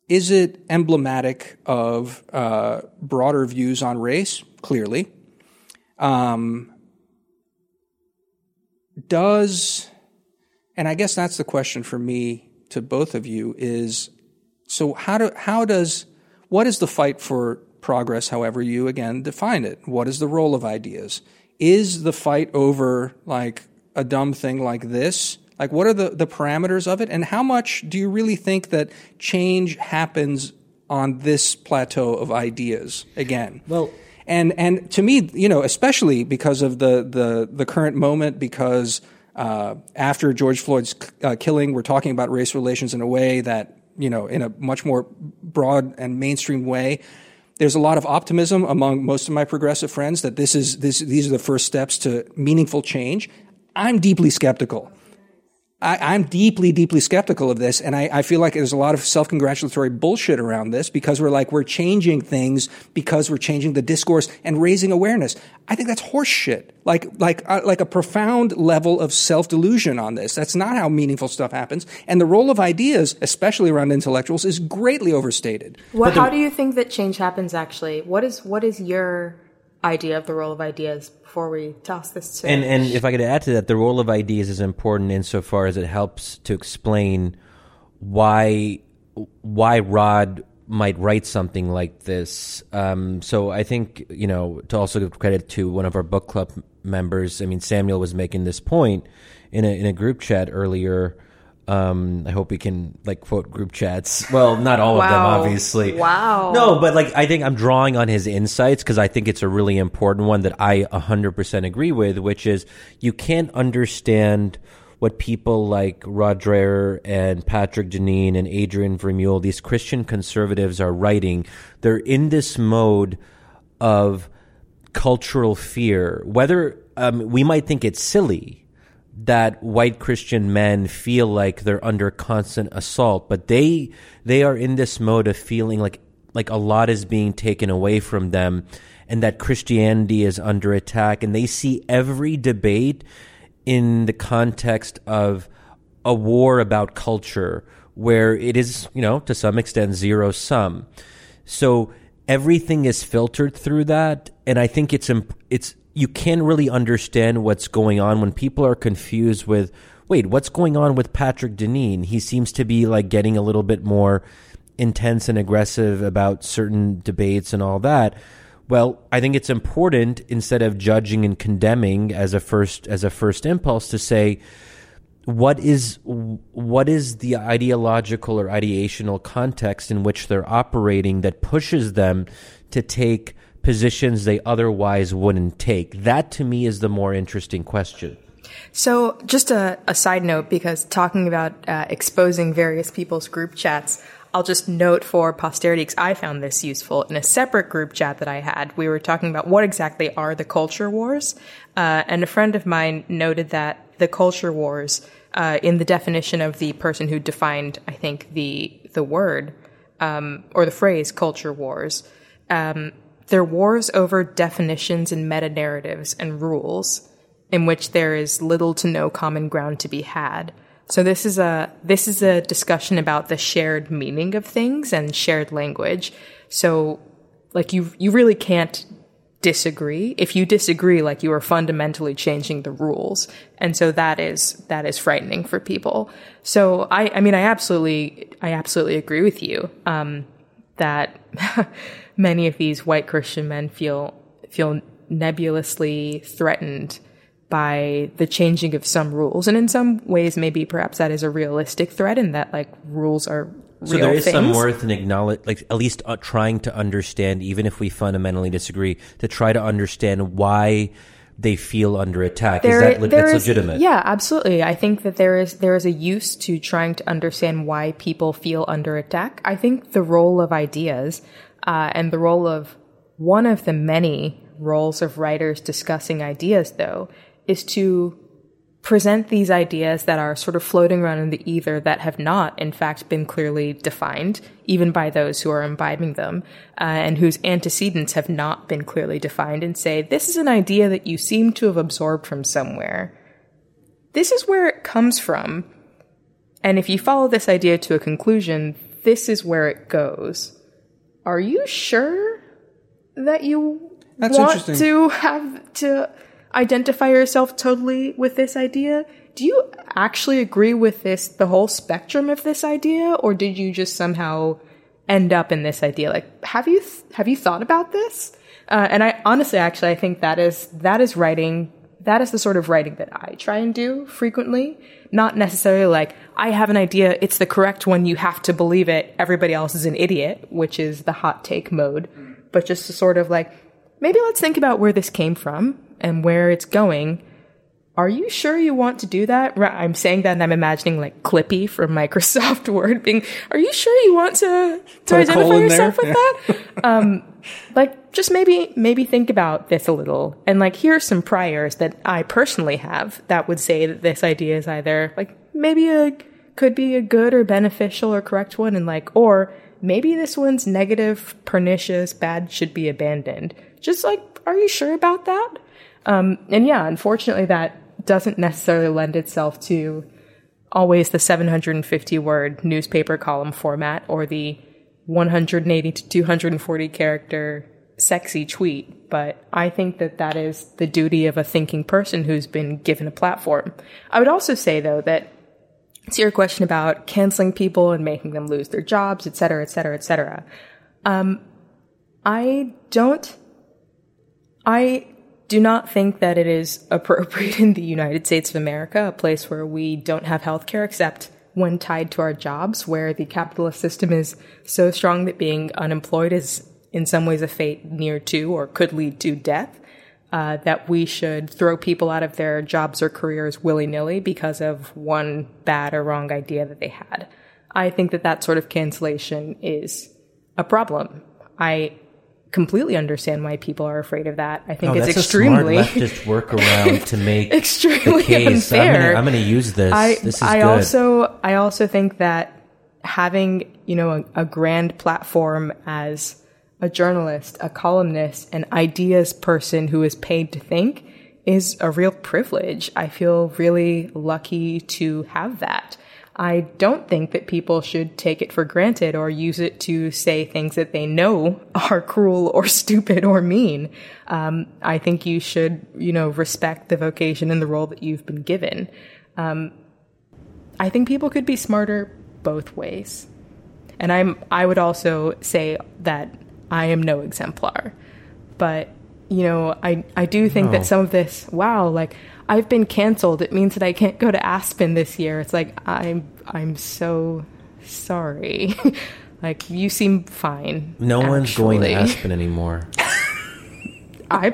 is it emblematic of uh, broader views on race? Clearly. Um, does and i guess that's the question for me to both of you is so how do how does what is the fight for progress however you again define it. What is the role of ideas? Is the fight over like a dumb thing like this? Like what are the, the parameters of it? And how much do you really think that change happens on this plateau of ideas again? Well- and and to me you know especially because of the the, the current moment because uh, after George Floyd's uh, killing, we're talking about race relations in a way that, you know, in a much more broad and mainstream way. There's a lot of optimism among most of my progressive friends that this is this these are the first steps to meaningful change. I'm deeply skeptical. I, I'm deeply, deeply skeptical of this, and I, I feel like there's a lot of self-congratulatory bullshit around this because we're like we're changing things because we're changing the discourse and raising awareness. I think that's horseshit. Like, like, uh, like a profound level of self-delusion on this. That's not how meaningful stuff happens. And the role of ideas, especially around intellectuals, is greatly overstated. What, how do you think that change happens actually? What is what is your idea of the role of ideas before we toss this to And and if I could add to that, the role of ideas is important insofar as it helps to explain why why Rod might write something like this. Um, so I think you know to also give credit to one of our book club members. I mean, Samuel was making this point in a in a group chat earlier. Um, I hope we can like quote group chats. Well, not all of them, obviously. Wow. No, but like I think I'm drawing on his insights because I think it's a really important one that I 100% agree with, which is you can't understand what people like Rod Dreher and Patrick Deneen and Adrian Vermeule, these Christian conservatives, are writing. They're in this mode of cultural fear. Whether um, we might think it's silly that white Christian men feel like they're under constant assault, but they they are in this mode of feeling like like a lot is being taken away from them, and that Christianity is under attack. And they see every debate in the context of a war about culture where it is, you know, to some extent zero sum. So everything is filtered through that. And I think it's, it's, you can't really understand what's going on when people are confused with, wait, what's going on with Patrick Deneen? He seems to be like getting a little bit more intense and aggressive about certain debates and all that. Well, I think it's important instead of judging and condemning as a first as a first impulse to say what is what is the ideological or ideational context in which they're operating that pushes them to take positions they otherwise wouldn't take? That to me is the more interesting question. So, just a, a side note, because talking about uh, exposing various people's group chats, I'll just note for posterity, because I found this useful in a separate group chat that I had. We were talking about what exactly are the culture wars, uh, and a friend of mine noted that the culture wars, uh, in the definition of the person who defined, I think the the word um, or the phrase culture wars, um, they're wars over definitions and meta narratives and rules in which there is little to no common ground to be had. So this is a this is a discussion about the shared meaning of things and shared language. So like you you really can't disagree. If you disagree, like you are fundamentally changing the rules. And so that is that is frightening for people. So I I mean I absolutely I absolutely agree with you. Um, that many of these white Christian men feel feel nebulously threatened by the changing of some rules. And in some ways, maybe perhaps that is a realistic threat and that like rules are so there is things. some worth in acknowledge, like at least uh, trying to understand, even if we fundamentally disagree, to try to understand why they feel under attack. There, is that that's is, legitimate? Yeah, absolutely. I think that there is there is a use to trying to understand why people feel under attack. I think the role of ideas uh, and the role of one of the many roles of writers discussing ideas, though, is to present these ideas that are sort of floating around in the ether that have not, in fact, been clearly defined, even by those who are imbibing them, uh, and whose antecedents have not been clearly defined, and say, this is an idea that you seem to have absorbed from somewhere. This is where it comes from. And if you follow this idea to a conclusion, this is where it goes. Are you sure that you That's want to have to identify yourself totally with this idea? Do you actually agree with this, the whole spectrum of this idea, or did you just somehow end up in this idea? Like, have you, th- have you thought about this? Uh, and I honestly, actually, I think that is, that is writing, that is the sort of writing that I try and do frequently. Not necessarily like, I have an idea, it's the correct one, you have to believe it, everybody else is an idiot, which is the hot take mode, but just to sort of like, maybe let's think about where this came from and where it's going. Are you sure you want to do that? I'm saying that and I'm imagining like Clippy from Microsoft Word being, are you sure you want to, to identify yourself with that? um, like just maybe, maybe think about this a little. And like, here are some priors that I personally have that would say that this idea is either like maybe a, could be a good or beneficial or correct one and like, or maybe this one's negative, pernicious, bad, should be abandoned. Just like, are you sure about that? Um, and yeah, unfortunately, that doesn't necessarily lend itself to always the 750 word newspaper column format or the 180 to 240 character sexy tweet. But I think that that is the duty of a thinking person who's been given a platform. I would also say, though, that to your question about canceling people and making them lose their jobs, et cetera, et cetera, et cetera. Um, I don't, I do not think that it is appropriate in the United States of America, a place where we don't have healthcare except when tied to our jobs, where the capitalist system is so strong that being unemployed is in some ways a fate near to or could lead to death. Uh, that we should throw people out of their jobs or careers willy nilly because of one bad or wrong idea that they had. I think that that sort of cancellation is a problem. I completely understand why people are afraid of that. I think oh, it's extremely a smart leftist workaround to make extremely the case. unfair. I'm going to use this. I, this is I good. also I also think that having you know a, a grand platform as a journalist, a columnist, an ideas person who is paid to think is a real privilege. I feel really lucky to have that. I don't think that people should take it for granted or use it to say things that they know are cruel or stupid or mean. Um, I think you should, you know, respect the vocation and the role that you've been given. Um, I think people could be smarter both ways. And I'm I would also say that I am no exemplar. But, you know, I I do think No. that some of this, wow, like I've been canceled. It means that I can't go to Aspen this year. It's like I'm I'm so sorry. like you seem fine. No one's going to. Aspen anymore. I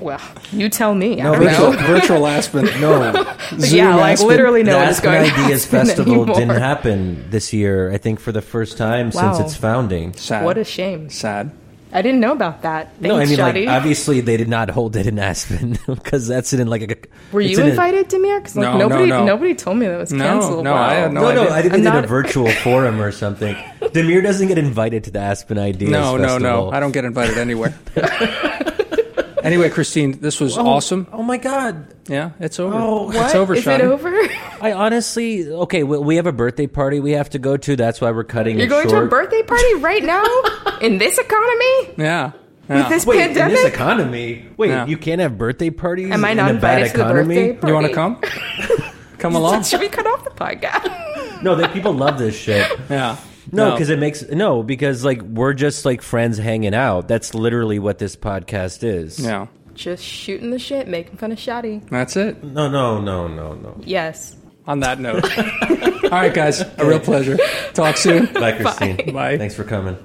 well, you tell me. No, I don't Virtual, know. virtual Aspen. No, Zoom yeah, like Aspen. literally no the one is Aspen going Ideas Aspen Festival anymore. didn't happen this year. I think for the first time since its founding. Sad. What a shame. sad. I didn't know about that. Thanks, no, I mean, Shadi. like obviously they did not hold it in Aspen because that's in like a. Were you in a- invited, Damir? Because like No, no, nobody, no. nobody told me that was No, canceled. no, wow. I had no No, no. I think I'm they did a not- virtual forum or something. Damir doesn't get invited to the Aspen Ideas No, no, no. I don't get invited anywhere. anyway, Christine, this was oh, awesome. Oh my god! Yeah, it's over. Oh, What? It's over, Is Shadi. it over? I honestly okay. We, we have a birthday party we have to go to. That's why we're cutting You're it going to short. a birthday party right now in this economy Yeah. with this Wait, pandemic? in this economy, wait, Yeah. you can't have birthday parties. Am I not in a bad invited to the economy? birthday party? you want to come? come along? Should we cut off the podcast? No, that people love this shit. Yeah. No, because it makes no because like we're just like friends hanging out. That's literally what this podcast is. yeah, Just shooting the shit, making fun of Shadi. that's it. No, no, no, no, no. Yes. On that note, all right, guys, a real pleasure. Talk soon. Bye, Christine. Bye. Thanks for coming.